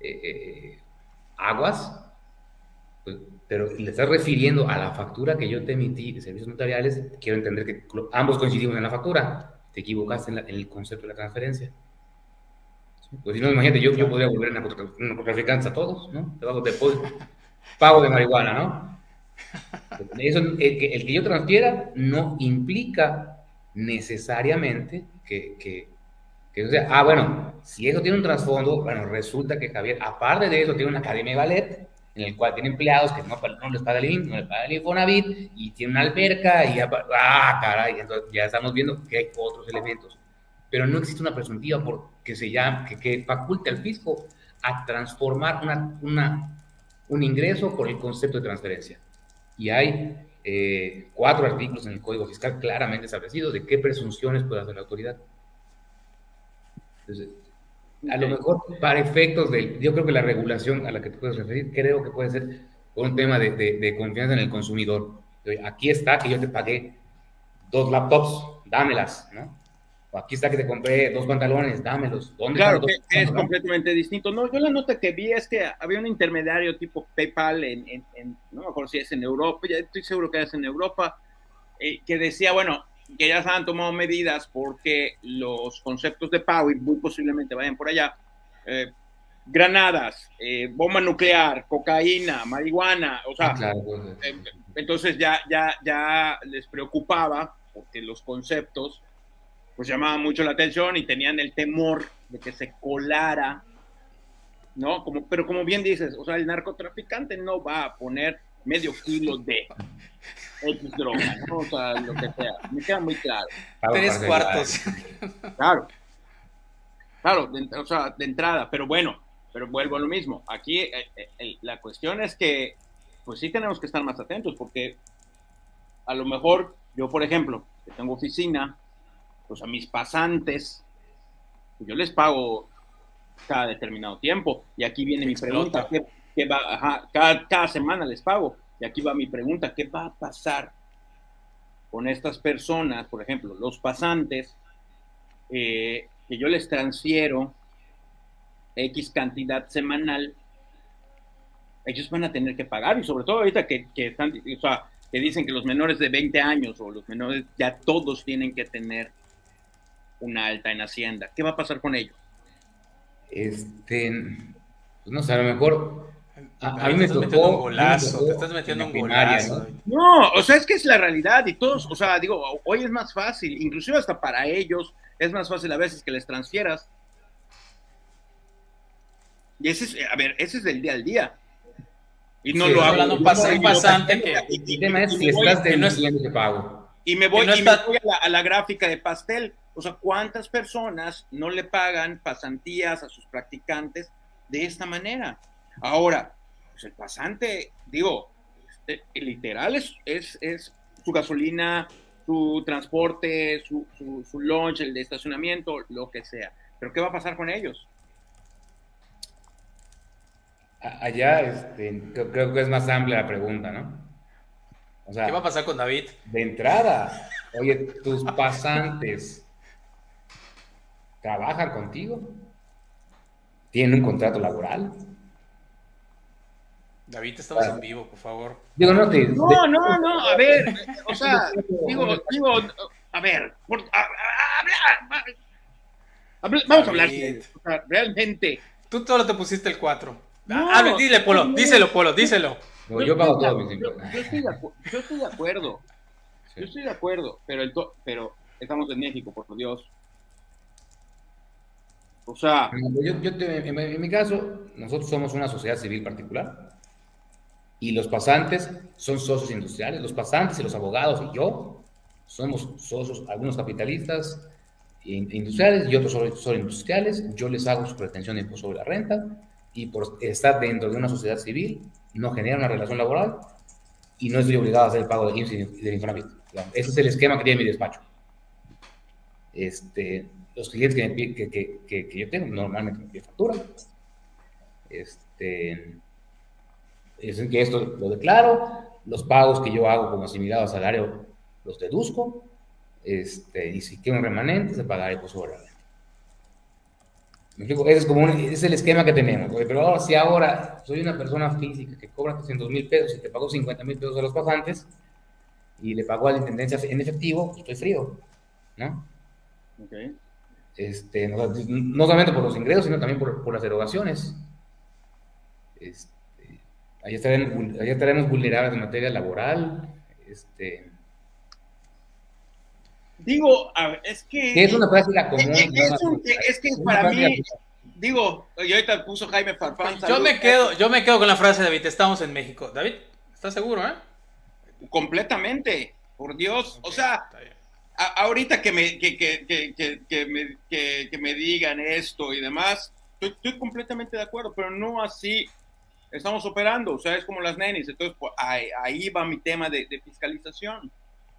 eh, eh, aguas, pero le estás refiriendo a la factura que yo te emití de servicios notariales, quiero entender que ambos coincidimos en la factura te equivocaste en, el concepto de la transferencia. Pues si no, imagínate, yo, yo podría volver narcotraficantes a todos, ¿no? Debajo de pago de marihuana, ¿no? Eso, el, que, el que yo transfiera no implica necesariamente que, que, que o sea, ah, bueno, si eso tiene un trasfondo, bueno, resulta que Javier, aparte de eso, tiene una academia de ballet, en el cual tiene empleados que no, no les paga el no les paga el Infonavit y tiene una alberca y ya, ah, caray, entonces ya estamos viendo que hay otros elementos. Pero no existe una presuntiva que, se llama, que, que faculte al fisco a transformar una, una, un ingreso por el concepto de transferencia. Y hay eh, cuatro artículos en el Código Fiscal claramente establecidos de qué presunciones puede hacer la autoridad. Entonces, a lo mejor para efectos de, yo creo que la regulación a la que te puedes referir, creo que puede ser un tema de, de, confianza en el consumidor. Aquí está que yo te pagué dos laptops, dámelas, ¿no? O aquí está que te compré dos pantalones, dámelos. ¿Dónde claro, que, es completamente distinto. No, yo la nota que vi es que había un intermediario tipo PayPal en, en, no me acuerdo si es en Europa, ya estoy seguro que es en Europa, eh, que decía, bueno, que ya se han tomado medidas porque los conceptos de pago, y muy posiblemente vayan por allá, eh, granadas, eh, bomba nuclear, cocaína, marihuana, o sea, ah, eh, entonces ya, ya, ya les preocupaba porque los conceptos pues llamaban mucho la atención y tenían el temor de que se colara, ¿no? Como, pero como bien dices, o sea, el narcotraficante no va a poner medio kilo de X droga, ¿no? O sea, lo que sea. Me queda muy claro. Tres cuartos. Claro. Claro, de, o sea, de entrada, pero bueno, pero vuelvo a lo mismo. Aquí eh, eh, la cuestión es que, pues sí tenemos que estar más atentos, porque a lo mejor yo, por ejemplo, que tengo oficina, pues a mis pasantes, yo les pago cada determinado tiempo. Y aquí viene mi pregunta, ¿qué, va? cada, semana les pago. Y aquí va mi pregunta, ¿qué va a pasar con estas personas, por ejemplo, los pasantes, eh, que yo les transfiero X cantidad semanal? Ellos van a tener que pagar y sobre todo ahorita que, que están, o sea, que dicen que los menores de 20 años o los menores ya todos tienen que tener una alta en Hacienda. ¿Qué va a pasar con ellos? Este, pues no sé, a lo mejor a, mí me tocó un golazo, te estás metiendo un golazo. ¿no? o sea, es que es la realidad y todos, o sea, digo, hoy es más fácil, inclusive hasta para ellos es más fácil a veces que les transfieras. Y ese es, a ver, ese es del día al día. Y no lo hablando un pasante que, el tema es si estás de pago. Y me voy, y me voy a, la, a la gráfica de pastel. O sea, ¿cuántas personas no le pagan pasantías a sus practicantes de esta manera? Ahora, pues el pasante, digo, este, literal es, es, su gasolina, su transporte, su, su, su lunch, el de estacionamiento, lo que sea. Pero ¿qué va a pasar con ellos? Allá este, creo que es más amplia la pregunta, ¿no? O sea, ¿Qué va a pasar con David? De entrada, oye, tus pasantes trabajan contigo, tienen un contrato laboral. David, estamos en vivo, por favor. Digo, no, te, no, no, no, a ver, o sea, digo, digo, a ver, vamos a hablar, o sea, realmente. Tú todo te pusiste el 4. No, dile, Polo, díselo, Polo, díselo. yo pago todo yo, yo, estoy de yo estoy de acuerdo, yo estoy de acuerdo, pero, el pero estamos en México, por Dios. O sea... Yo, en, mi caso, nosotros somos una sociedad civil particular y los pasantes son socios industriales. Los pasantes y los abogados y yo somos socios, algunos capitalistas industriales y otros son industriales. Yo les hago su pretensión de impuesto sobre la renta y por estar dentro de una sociedad civil no genera una relación laboral y no estoy obligado a hacer el pago del IMSS y del Infonavit. Ese es el esquema que tiene mi despacho. Este, los clientes que, que, que, que yo tengo normalmente me facturan. Este, dicen que esto lo declaro, los pagos que yo hago como asimilado a salario los deduzco, este, y si quiero un remanente, se pagará por sobre ese es como es el esquema que tenemos. Pero ahora, si ahora soy una persona física que cobra 300 mil pesos y te pagó 50 mil pesos a los pasantes y le pagó a la intendencia en efectivo, estoy frío, ¿no? Okay. Este, no, solamente por los ingresos, sino también por, por las erogaciones. Este, ahí, estaremos, estaremos vulnerables en materia laboral. Este, Digo, es que... Es una práctica común. Es, que para mí, digo, y ahorita puso Jaime Farfán. Yo me, quedo, yo me quedo con la frase de David, estamos en México. David, ¿estás seguro, eh? Completamente, por Dios. o sea, ahorita que me, que, que, que, que, me, que, me digan esto y demás, estoy, completamente de acuerdo, pero no así estamos operando, o sea, es como las nenis, entonces pues, ahí, va mi tema de, fiscalización.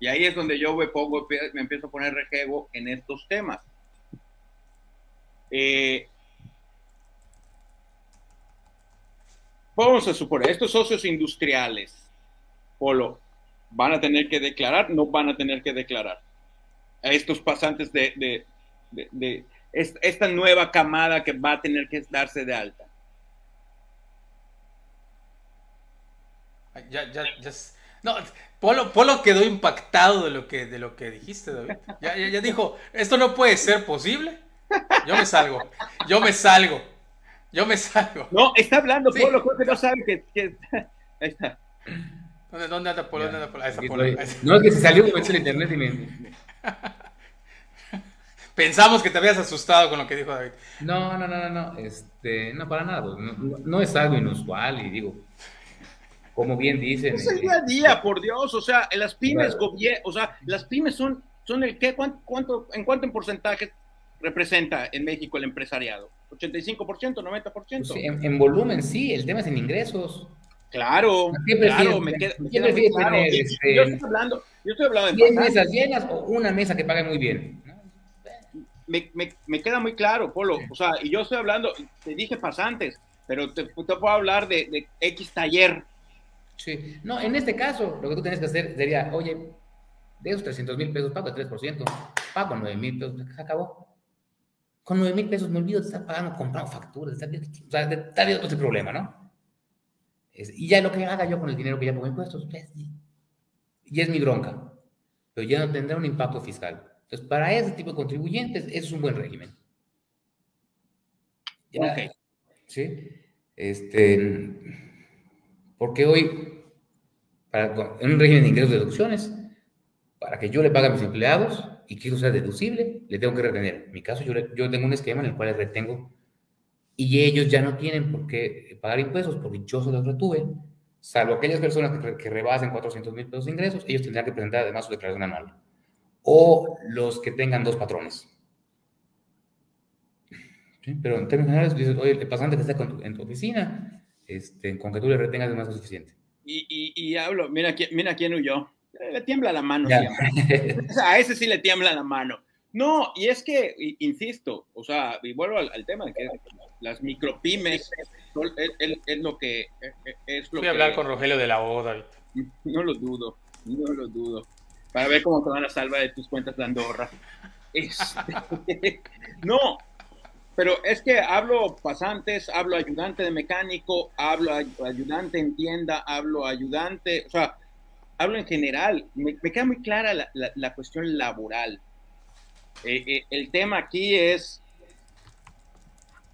Y ahí es donde yo me, pongo, me empiezo a poner rejego en estos temas. Eh, vamos a suponer, estos socios industriales, Polo, van a tener que declarar, no van a tener que declarar a estos pasantes de, de, esta nueva camada que va a tener que darse de alta. Ya, ya, ya. No, Polo, Polo quedó impactado de lo que, de lo que dijiste, David. Ya, ya, dijo, esto no puede ser posible. Yo me salgo, yo me salgo, yo me salgo. No, está hablando Polo, que no sabe que, que... Ahí está. ¿Dónde, ¿Dónde anda Polo? ¿Dónde anda Polo? Ahí está Polo. No, es que se salió, me el internet y me... Pensamos que te habías asustado con lo que dijo David. No, no, no, no, no, este, no para nada, no, es algo inusual y digo, como bien dicen. Es el eh, día a día, por Dios, o sea, las pymes, o sea, las pymes son, son el qué, cuánto, en cuánto en porcentaje representa en México el empresariado? ¿85%, 90%? Pues en, en, volumen sí, el tema es en ingresos. Claro, claro, me queda, me queda claro. Este, yo estoy hablando, yo estoy hablando de 10 mesas llenas o una mesa que pague muy bien. me, queda muy claro, Polo. O sea, y yo estoy hablando, te dije pasantes, pero te, puedo hablar de, X taller. Sí, no, en este caso, lo que tú tienes que hacer sería, oye, de esos 300 mil pesos, pago el 3%, pago 9 mil pesos, se acabó. Con 9 mil pesos me olvido de estar pagando, comprando facturas, o sea, de, de, otro problema, ¿no? y ya lo que haga yo con el dinero que ya pongo impuestos, pues, y es mi bronca, pero ya no tendrá un impacto fiscal. Entonces, para ese tipo de contribuyentes, eso es un buen régimen. ok. ¿Sí? Este, porque hoy, para, en un régimen de ingresos de deducciones, para que yo le pague a mis empleados y que eso sea deducible, le tengo que retener. En mi caso, yo, yo tengo un esquema en el cual les retengo y ellos ya no tienen por qué pagar impuestos porque yo se los retuve, salvo aquellas personas que, que rebasen 400 mil pesos de ingresos, ellos tendrán que presentar además su declaración anual o los que tengan dos patrones. Pero en términos generales, dices, oye, el pasante que está en tu oficina, este, con que tú le retengas es más que suficiente. Y, y, y, hablo, mira, mira quién huyó. Le tiembla la mano siempre. a ese sí le tiembla la mano. No, y es que, insisto, o sea, y vuelvo al, tema de que las micropymes es, lo que es lo Voy a hablar con Rogelio de la Oda. No lo dudo, no lo dudo para ver cómo te van a salvar de tus cuentas de Andorra. Este, no, pero es que hablo pasantes, hablo ayudante de mecánico, hablo ayudante en tienda, hablo ayudante, o sea, hablo en general. Me, queda muy clara la, cuestión laboral. Eh, eh, el tema aquí es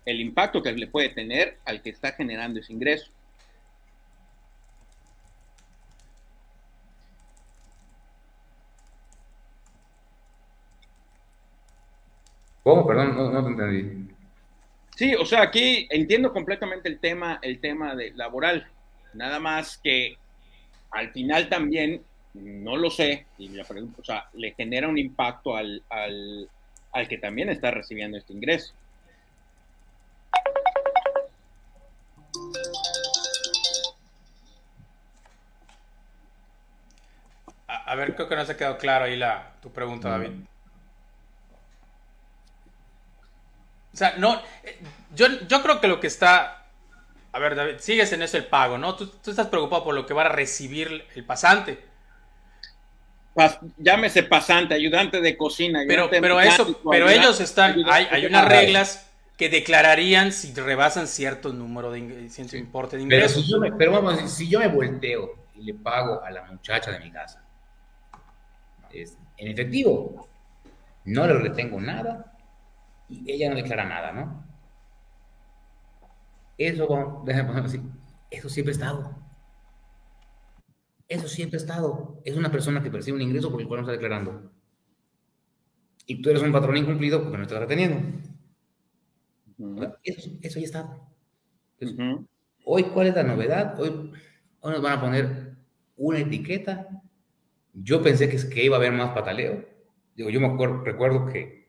el impacto que le puede tener al que está generando ese ingreso. ¿Cómo? Perdón, no, te entendí. Sí, o sea, aquí entiendo completamente el tema, el tema de laboral. Nada más que al final también, no lo sé, y la pregunta, o sea, le genera un impacto al, al, al que también está recibiendo este ingreso. A, ver, creo que no se ha quedado claro ahí la, tu pregunta, David. O sea, no, eh, yo, yo creo que lo que está, a ver, David, sigues en eso el pago, ¿no? Tú, estás preocupado por lo que va a recibir el pasante. llámese pasante, ayudante de cocina. Pero, pero eso, pero ellos están, hay, hay unas reglas que declararían si rebasan cierto número de cierto importe de ingresos. Pero, si yo me, pero vamos, si yo me volteo y le pago a la muchacha de mi casa es, en efectivo, no le retengo nada, y ella no declara nada, ¿no? Eso, déjame así, eso siempre ha estado. Eso siempre ha estado. Es una persona que percibe un ingreso por el cual no está declarando. Y tú eres un patrón incumplido porque no estás reteniendo. eso, eso, ya está. Hoy, ¿cuál es la novedad? Hoy, hoy, nos van a poner una etiqueta. Yo pensé que, que iba a haber más pataleo. Digo, yo me acuerdo, recuerdo que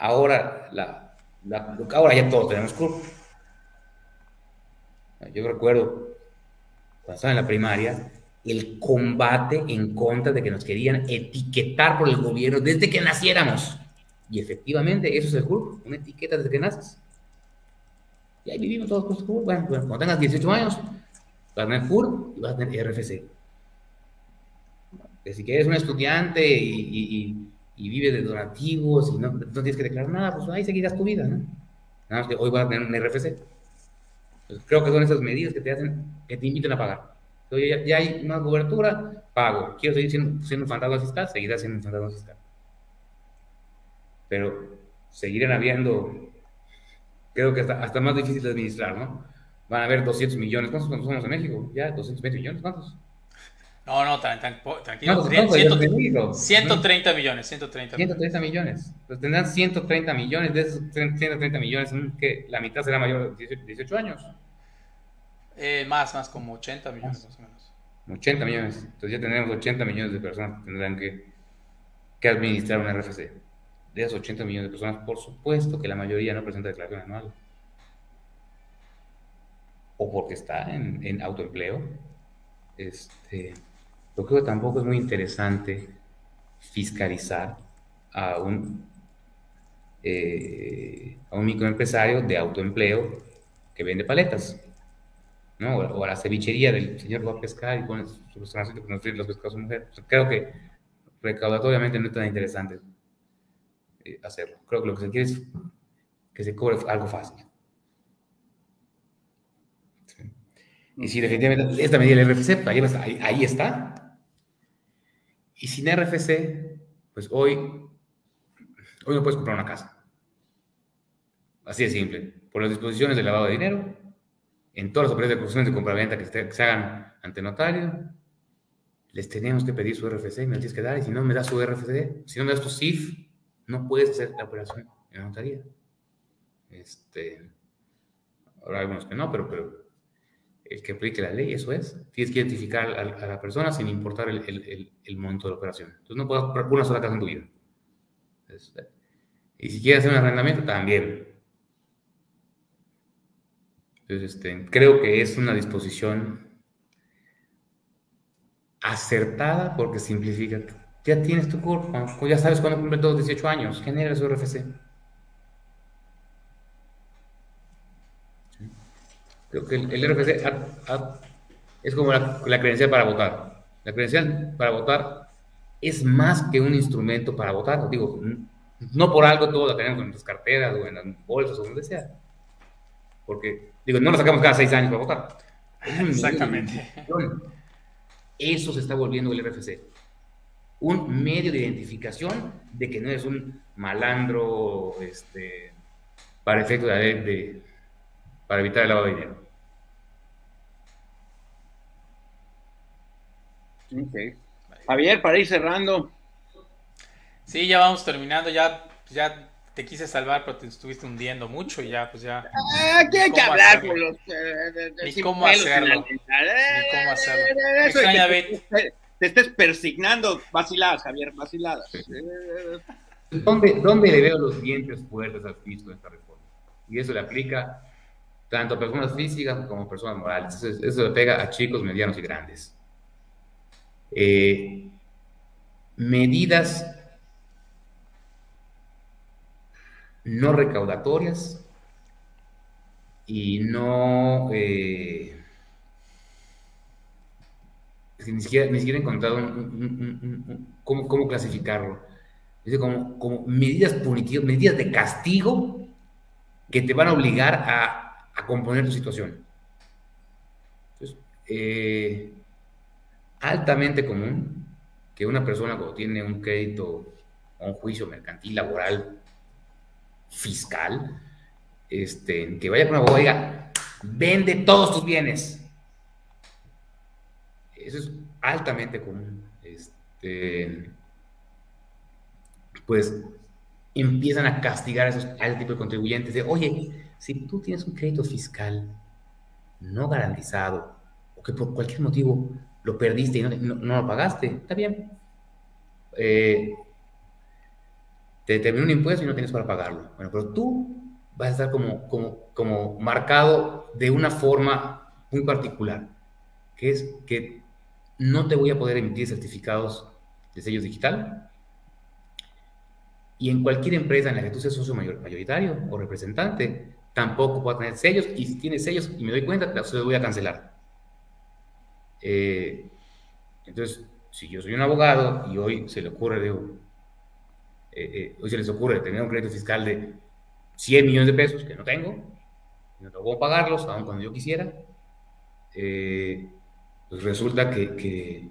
Ahora, la, ahora ya todos tenemos CURP. Yo recuerdo, cuando estaba en la primaria, el combate en contra de que nos querían etiquetar por el gobierno desde que naciéramos. Y efectivamente, eso es el CURP, una etiqueta desde que naces. Y ahí vivimos todos con CURP. Bueno, cuando tengas 18 años, vas a tener CURP y vas a tener RFC. Que si quieres un estudiante y y vive de donativos y no, no, tienes que declarar nada, pues ahí seguirás tu vida, ¿no? Nada más que hoy vas a tener un RFC. Pues creo que son esas medidas que te hacen, que te invitan a pagar. Entonces, ya, hay una cobertura, pago. Quiero seguir siendo, siendo un fantasma fiscal, seguirás siendo un fantasma fiscal. Pero seguirán habiendo, creo que hasta, hasta más difícil de administrar, ¿no? Van a haber 200 millones. ¿Cuántos somos en México? Ya, 220 millones, ¿cuántos? No, no, tranquilo. 130 millones, 130 130 millones. Pues tendrán 130 millones, de esos 130 millones, que la mitad será mayor de 18 años. Eh, más, más, como 80 millones más o menos. 80 millones. Entonces ya tenemos 80 millones de personas que tendrán que, que administrar un RFC. De esos 80 millones de personas, por supuesto que la mayoría no presenta declaración anual. O porque está en, en autoempleo. Este, yo creo que tampoco es muy interesante fiscalizar a un, eh, a un microempresario de autoempleo que vende paletas. ¿no? O, a la cevichería del señor va a pescar y pone su restaurante con los pescados a su mujer. creo que recaudatoriamente no es tan interesante eh, hacerlo. Creo que lo que se quiere es que se cobre algo fácil. Y si definitivamente esta medida del RFC, pues ahí, está. Y sin RFC, pues hoy, hoy no puedes comprar una casa. Así de simple. Por las disposiciones de lavado de dinero, en todas las operaciones de de compraventa que, que se hagan ante notario, les tenemos que pedir su RFC y me lo tienes que dar. Y si no me das su RFC, si no me das tu CIF, no puedes hacer la operación en la notaría. Este, hay algunos que no, pero, pero el que aplique la ley, eso es. Tienes que identificar a, la persona sin importar el, el, monto de la operación. Entonces no puedes comprar una sola casa en tu vida. Este, y si quieres hacer un arrendamiento, también. Entonces, este, creo que es una disposición acertada porque simplifica. Ya tienes tu cuerpo, ya sabes cuándo cumple todos 18 años, genera su RFC. Creo que el, RFC es como la, credencial para votar. La credencial para votar es más que un instrumento para votar. Digo, no por algo todos la tenemos en nuestras carteras o en las bolsas o donde sea. Porque, digo, no la sacamos cada seis años para votar. Exactamente. Eso se está volviendo el RFC. Un medio de identificación de que no eres un malandro este, para efecto de, de, para evitar el lavado de dinero. Okay. Javier, para ir cerrando. Sí, ya vamos terminando, ya, ya te quise salvar, pero te estuviste hundiendo mucho y ya, pues ya. Ah, ¿Qué hay que hablar con los. Ni cómo hacerlo. Ni cómo hacerlo. Te, estés persignando vaciladas, Javier, vaciladas. ¿Dónde, ¿Dónde le veo los dientes fuertes al fisco en esta reforma? Y eso le aplica tanto personas físicas como personas morales. Eso, le pega a chicos, medianos y grandes. Eh, medidas no recaudatorias y no... Eh, ni siquiera, ni siquiera he encontrado cómo, cómo, clasificarlo. Es como, como medidas punitivas, medidas de castigo que te van a obligar a a componer tu situación. Entonces, eh, altamente común que una persona cuando tiene un crédito o un juicio mercantil, laboral, fiscal, este, que vaya con una abogado y diga, vende todos tus bienes. Eso es altamente común. Este, pues empiezan a castigar a, esos, a ese tipo de contribuyentes de, oye, si tú tienes un crédito fiscal no garantizado o que por cualquier motivo lo perdiste y no, lo pagaste, está bien. Eh, te determinó un impuesto y no tienes para pagarlo. Bueno, pero tú vas a estar como, como, como marcado de una forma muy particular, que es que no te voy a poder emitir certificados de sellos digital. Y en cualquier empresa en la que tú seas socio mayoritario o representante, tampoco puedo tener sellos y si tiene sellos y me doy cuenta, los voy a cancelar. Eh, entonces, si yo soy un abogado y hoy se le ocurre, digo, eh, eh, hoy se les ocurre tener un crédito fiscal de 100 millones de pesos, que no tengo, no tengo pagarlos, aun cuando yo quisiera, pues resulta que, que,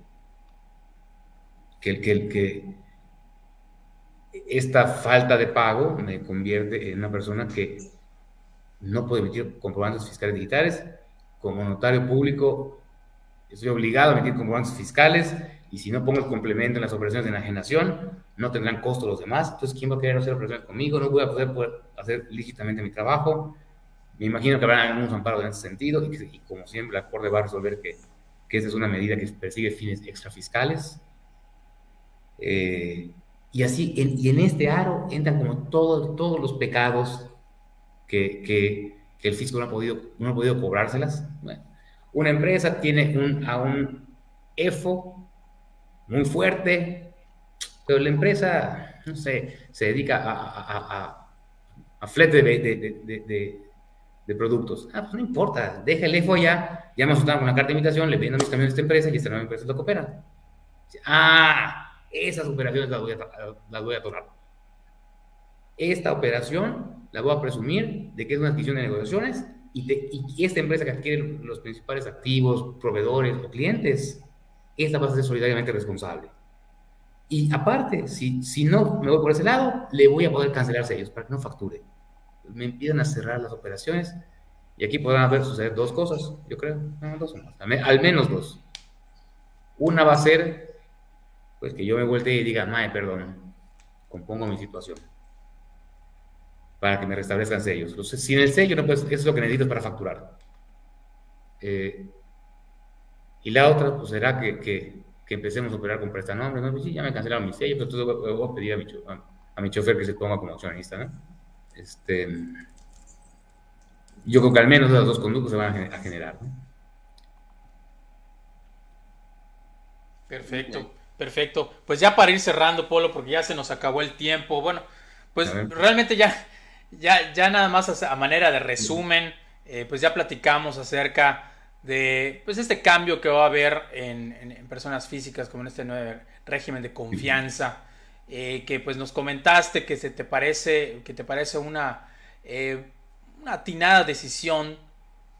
que, que, que esta falta de pago me convierte en una persona que no puedo emitir comprobantes fiscales digitales. Como notario público, estoy obligado a emitir comprobantes fiscales y si no pongo el complemento en las operaciones de enajenación, no tendrán costo los demás. Entonces, ¿quién va a querer hacer operaciones conmigo? No voy a poder, hacer lícitamente mi trabajo. Me imagino que habrá algunos amparos en ese sentido y, como siempre la Corte va a resolver que, que esa es una medida que persigue fines extrafiscales. Eh, y así, y en este aro entran como todos, todos los pecados que, el fisco no ha podido, no ha podido cobrárselas. una empresa tiene un, a un EFO muy fuerte, pero la empresa, no sé, se dedica a, a flete de, de, productos. Ah, pues no importa, déjale fue ya, ya me asustaron con la carta de invitación, le vendo mis camiones a esta empresa y esta nueva empresa lo coopera. Ah, esas operaciones las voy a, las voy a tomar. Esta operación la voy a presumir de que es una adquisición de negociaciones y, esta empresa que adquiere los principales activos, proveedores o clientes, esta va a ser solidariamente responsable. Y aparte, si, si no me voy por ese lado, le voy a poder cancelarse ellos para que no facture. Me empiezan a cerrar las operaciones y aquí podrán haber suceder dos cosas, yo creo. dos o más. Al menos dos. Una va a ser, pues que yo me vuelte y diga, mae, perdón, compongo mi situación para que me restablezcan sellos. sin el sello, no, pues, eso es lo que necesito para facturar. Eh, y la otra, pues será que, que, que empecemos a operar con prestanombres. ¿no? Pues sí, ya me cancelaron mi sello, pero entonces voy, a pedir a mi, a, mi, chofer que se ponga como accionista. ¿no? Este, yo creo que al menos las dos conductas se van a generar. ¿no? Perfecto, perfecto. Pues ya para ir cerrando, Polo, porque ya se nos acabó el tiempo. Bueno, pues realmente ya ya, ya nada más a manera de resumen, eh, pues ya platicamos acerca de pues este cambio que va a haber en, personas físicas como en este nuevo régimen de confianza, eh, que pues nos comentaste que se te parece, que te parece una, eh, atinada decisión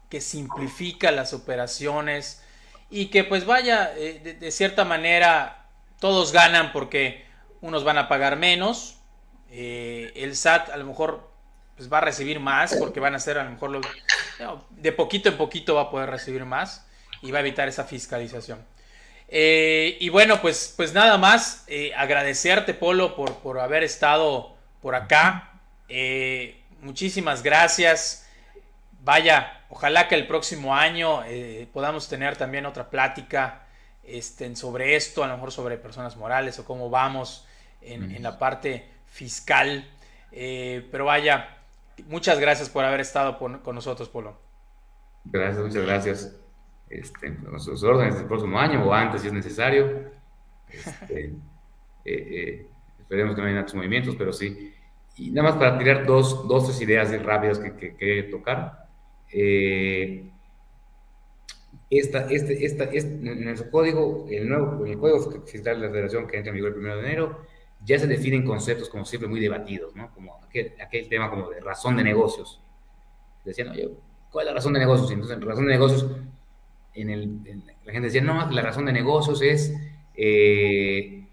que simplifica las operaciones y que pues vaya, de, cierta manera todos ganan porque unos van a pagar menos, el SAT a lo mejor pues va a recibir más porque van a ser a lo mejor de poquito en poquito va a poder recibir más y va a evitar esa fiscalización. Eh, y bueno, pues, pues nada más eh, agradecerte, Polo, por, por haber estado por acá. Eh, muchísimas gracias. Vaya, ojalá que el próximo año podamos tener también otra plática este, sobre esto, a lo mejor sobre personas morales o cómo vamos en, en la parte fiscal. pero vaya, Muchas gracias por haber estado con nosotros, Polo. Gracias, muchas gracias. Este, sus órdenes el próximo año o antes si es necesario. Este, eh, eh, esperemos que no haya otros movimientos, pero sí. Y nada más para tirar dos, dos tres ideas rápidas que, que, tocar. Eh, esta, este, esta, este, en el código, el nuevo, el código fiscal de la Federación que entra en vigor el 1 de enero, ya se definen conceptos, como siempre, muy debatidos, ¿no? Como aquel, aquel tema como de razón de negocios. Decían, oye, ¿cuál es la razón de negocios? Y entonces, razón de negocios, en el, la gente decía, no, la razón de negocios es eh,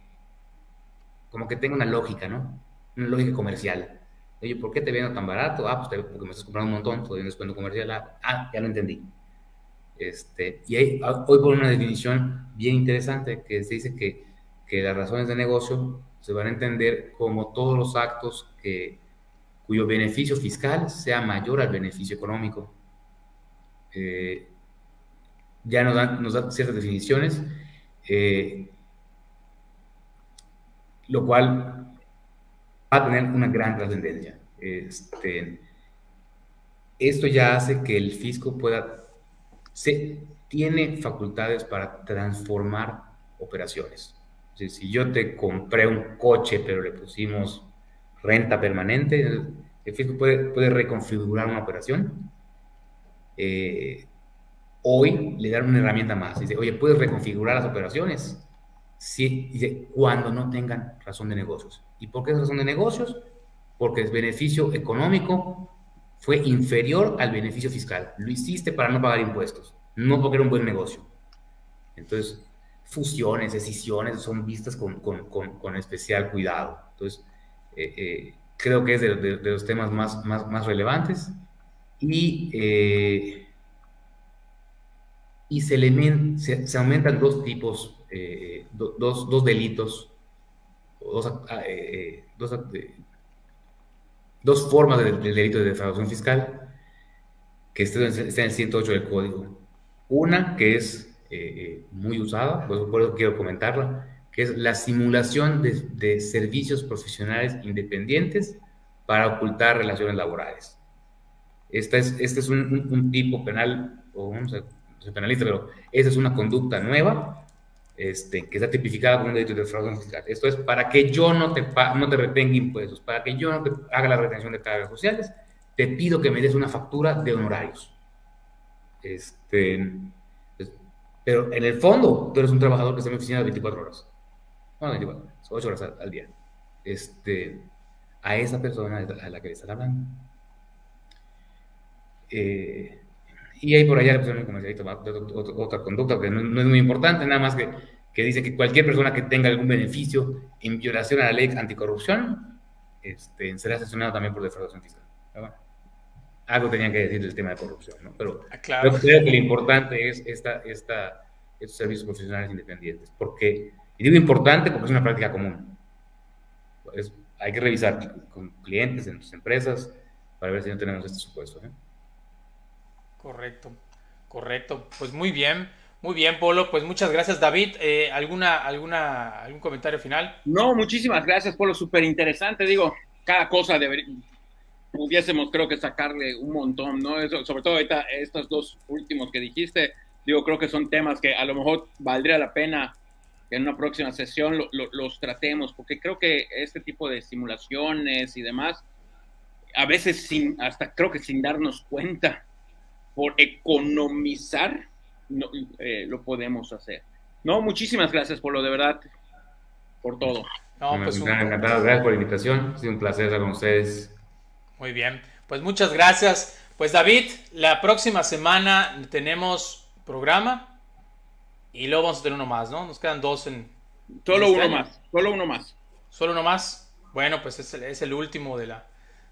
como que tenga una lógica, ¿no? Una lógica comercial. Oye, ¿por qué te vendo tan barato? Ah, pues porque me estás comprando un montón, todavía un descuento comercial. Ah, ya lo entendí. Este, y hay, hoy por una definición bien interesante que se dice que, que las razones de negocio se van a entender como todos los actos cuyo beneficio fiscal sea mayor al beneficio económico. Eh, ya nos dan, nos dan, ciertas definiciones, eh, lo cual va a tener una gran trascendencia. Este, esto ya hace que el fisco pueda, se, tiene facultades para transformar operaciones si yo te compré un coche, pero le pusimos renta permanente, el fisco puede, puede reconfigurar una operación. Eh, hoy le dan una herramienta más. Dice, oye, puedes reconfigurar las operaciones si, dice, cuando no tengan razón de negocios. ¿Y por qué es razón de negocios? Porque el beneficio económico fue inferior al beneficio fiscal. Lo hiciste para no pagar impuestos, no porque era un buen negocio. Entonces, fusiones, decisiones son vistas con, con, con, especial cuidado. Entonces, eh, eh, creo que es de, los temas más, más, más relevantes y, eh, y se, se, se, aumentan dos tipos, dos, dos, delitos, dos, dos, dos, formas del delito de defraudación fiscal que está en el 108 del código. Una que es eh, eh, muy usada, por eso quiero comentarla, que es la simulación de, servicios profesionales independientes para ocultar relaciones laborales. Esta es, este es un, tipo penal, o no sé, penalista, pero esta es una conducta nueva este, que está tipificada como un delito de defraudación fiscal. Esto es para que yo no te, no te retenga impuestos, para que yo no te haga la retención de cargas sociales, te pido que me des una factura de honorarios. Este, pues, pero en el fondo, tú eres un trabajador que está en mi oficina 24 horas. No, 24 horas, 8 horas al, día. Este, a esa persona a la que le estás hablando. Eh, y hay por allá, pues, otra, otra conducta que no, es muy importante, nada más que, que dice que cualquier persona que tenga algún beneficio en violación a la ley anticorrupción este, será sancionado también por defraudación fiscal. Algo tenían que decir del tema de corrupción, ¿no? Pero ah, creo que lo importante es esta, esta, estos servicios profesionales independientes. Porque, y digo importante porque es una práctica común. hay que revisar con clientes en tus empresas para ver si no tenemos este supuesto. ¿eh? Correcto, correcto. Pues muy bien, muy bien, Polo. Pues muchas gracias, David. Eh, ¿alguna, alguna, ¿Algún comentario final? No, muchísimas gracias, Polo. Súper interesante. Digo, cada cosa debería, pudiésemos creo que sacarle un montón, ¿no? Eso, sobre todo ahorita estos dos últimos que dijiste, digo, creo que son temas que a lo mejor valdría la pena que en una próxima sesión los tratemos, porque creo que este tipo de simulaciones y demás, a veces sin, hasta creo que sin darnos cuenta, por economizar, no, eh, lo podemos hacer. No, muchísimas gracias por lo de verdad, por todo. No, pues encantado, gracias por la invitación, ha sido un placer estar con ustedes. Muy bien, pues muchas gracias. Pues David, la próxima semana tenemos programa y luego vamos a tener uno más, ¿no? Nos quedan dos en... Solo este uno más, solo uno más. Solo uno más. Bueno, pues es el, es el último de la,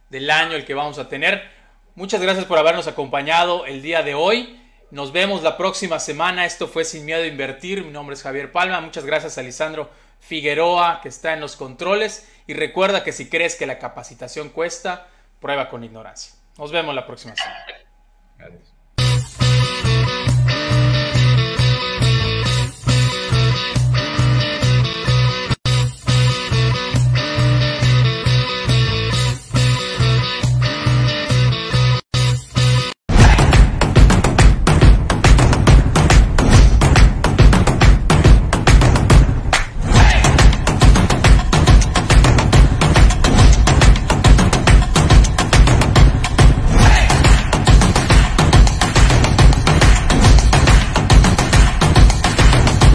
del año el que vamos a tener. Muchas gracias por habernos acompañado el día de hoy. Nos vemos la próxima semana. Esto fue Sin Miedo a Invertir. Mi nombre es Javier Palma. Muchas gracias a Lisandro Figueroa que está en los controles. Y recuerda que si crees que la capacitación cuesta, prueba con ignorancia. Nos vemos la próxima semana.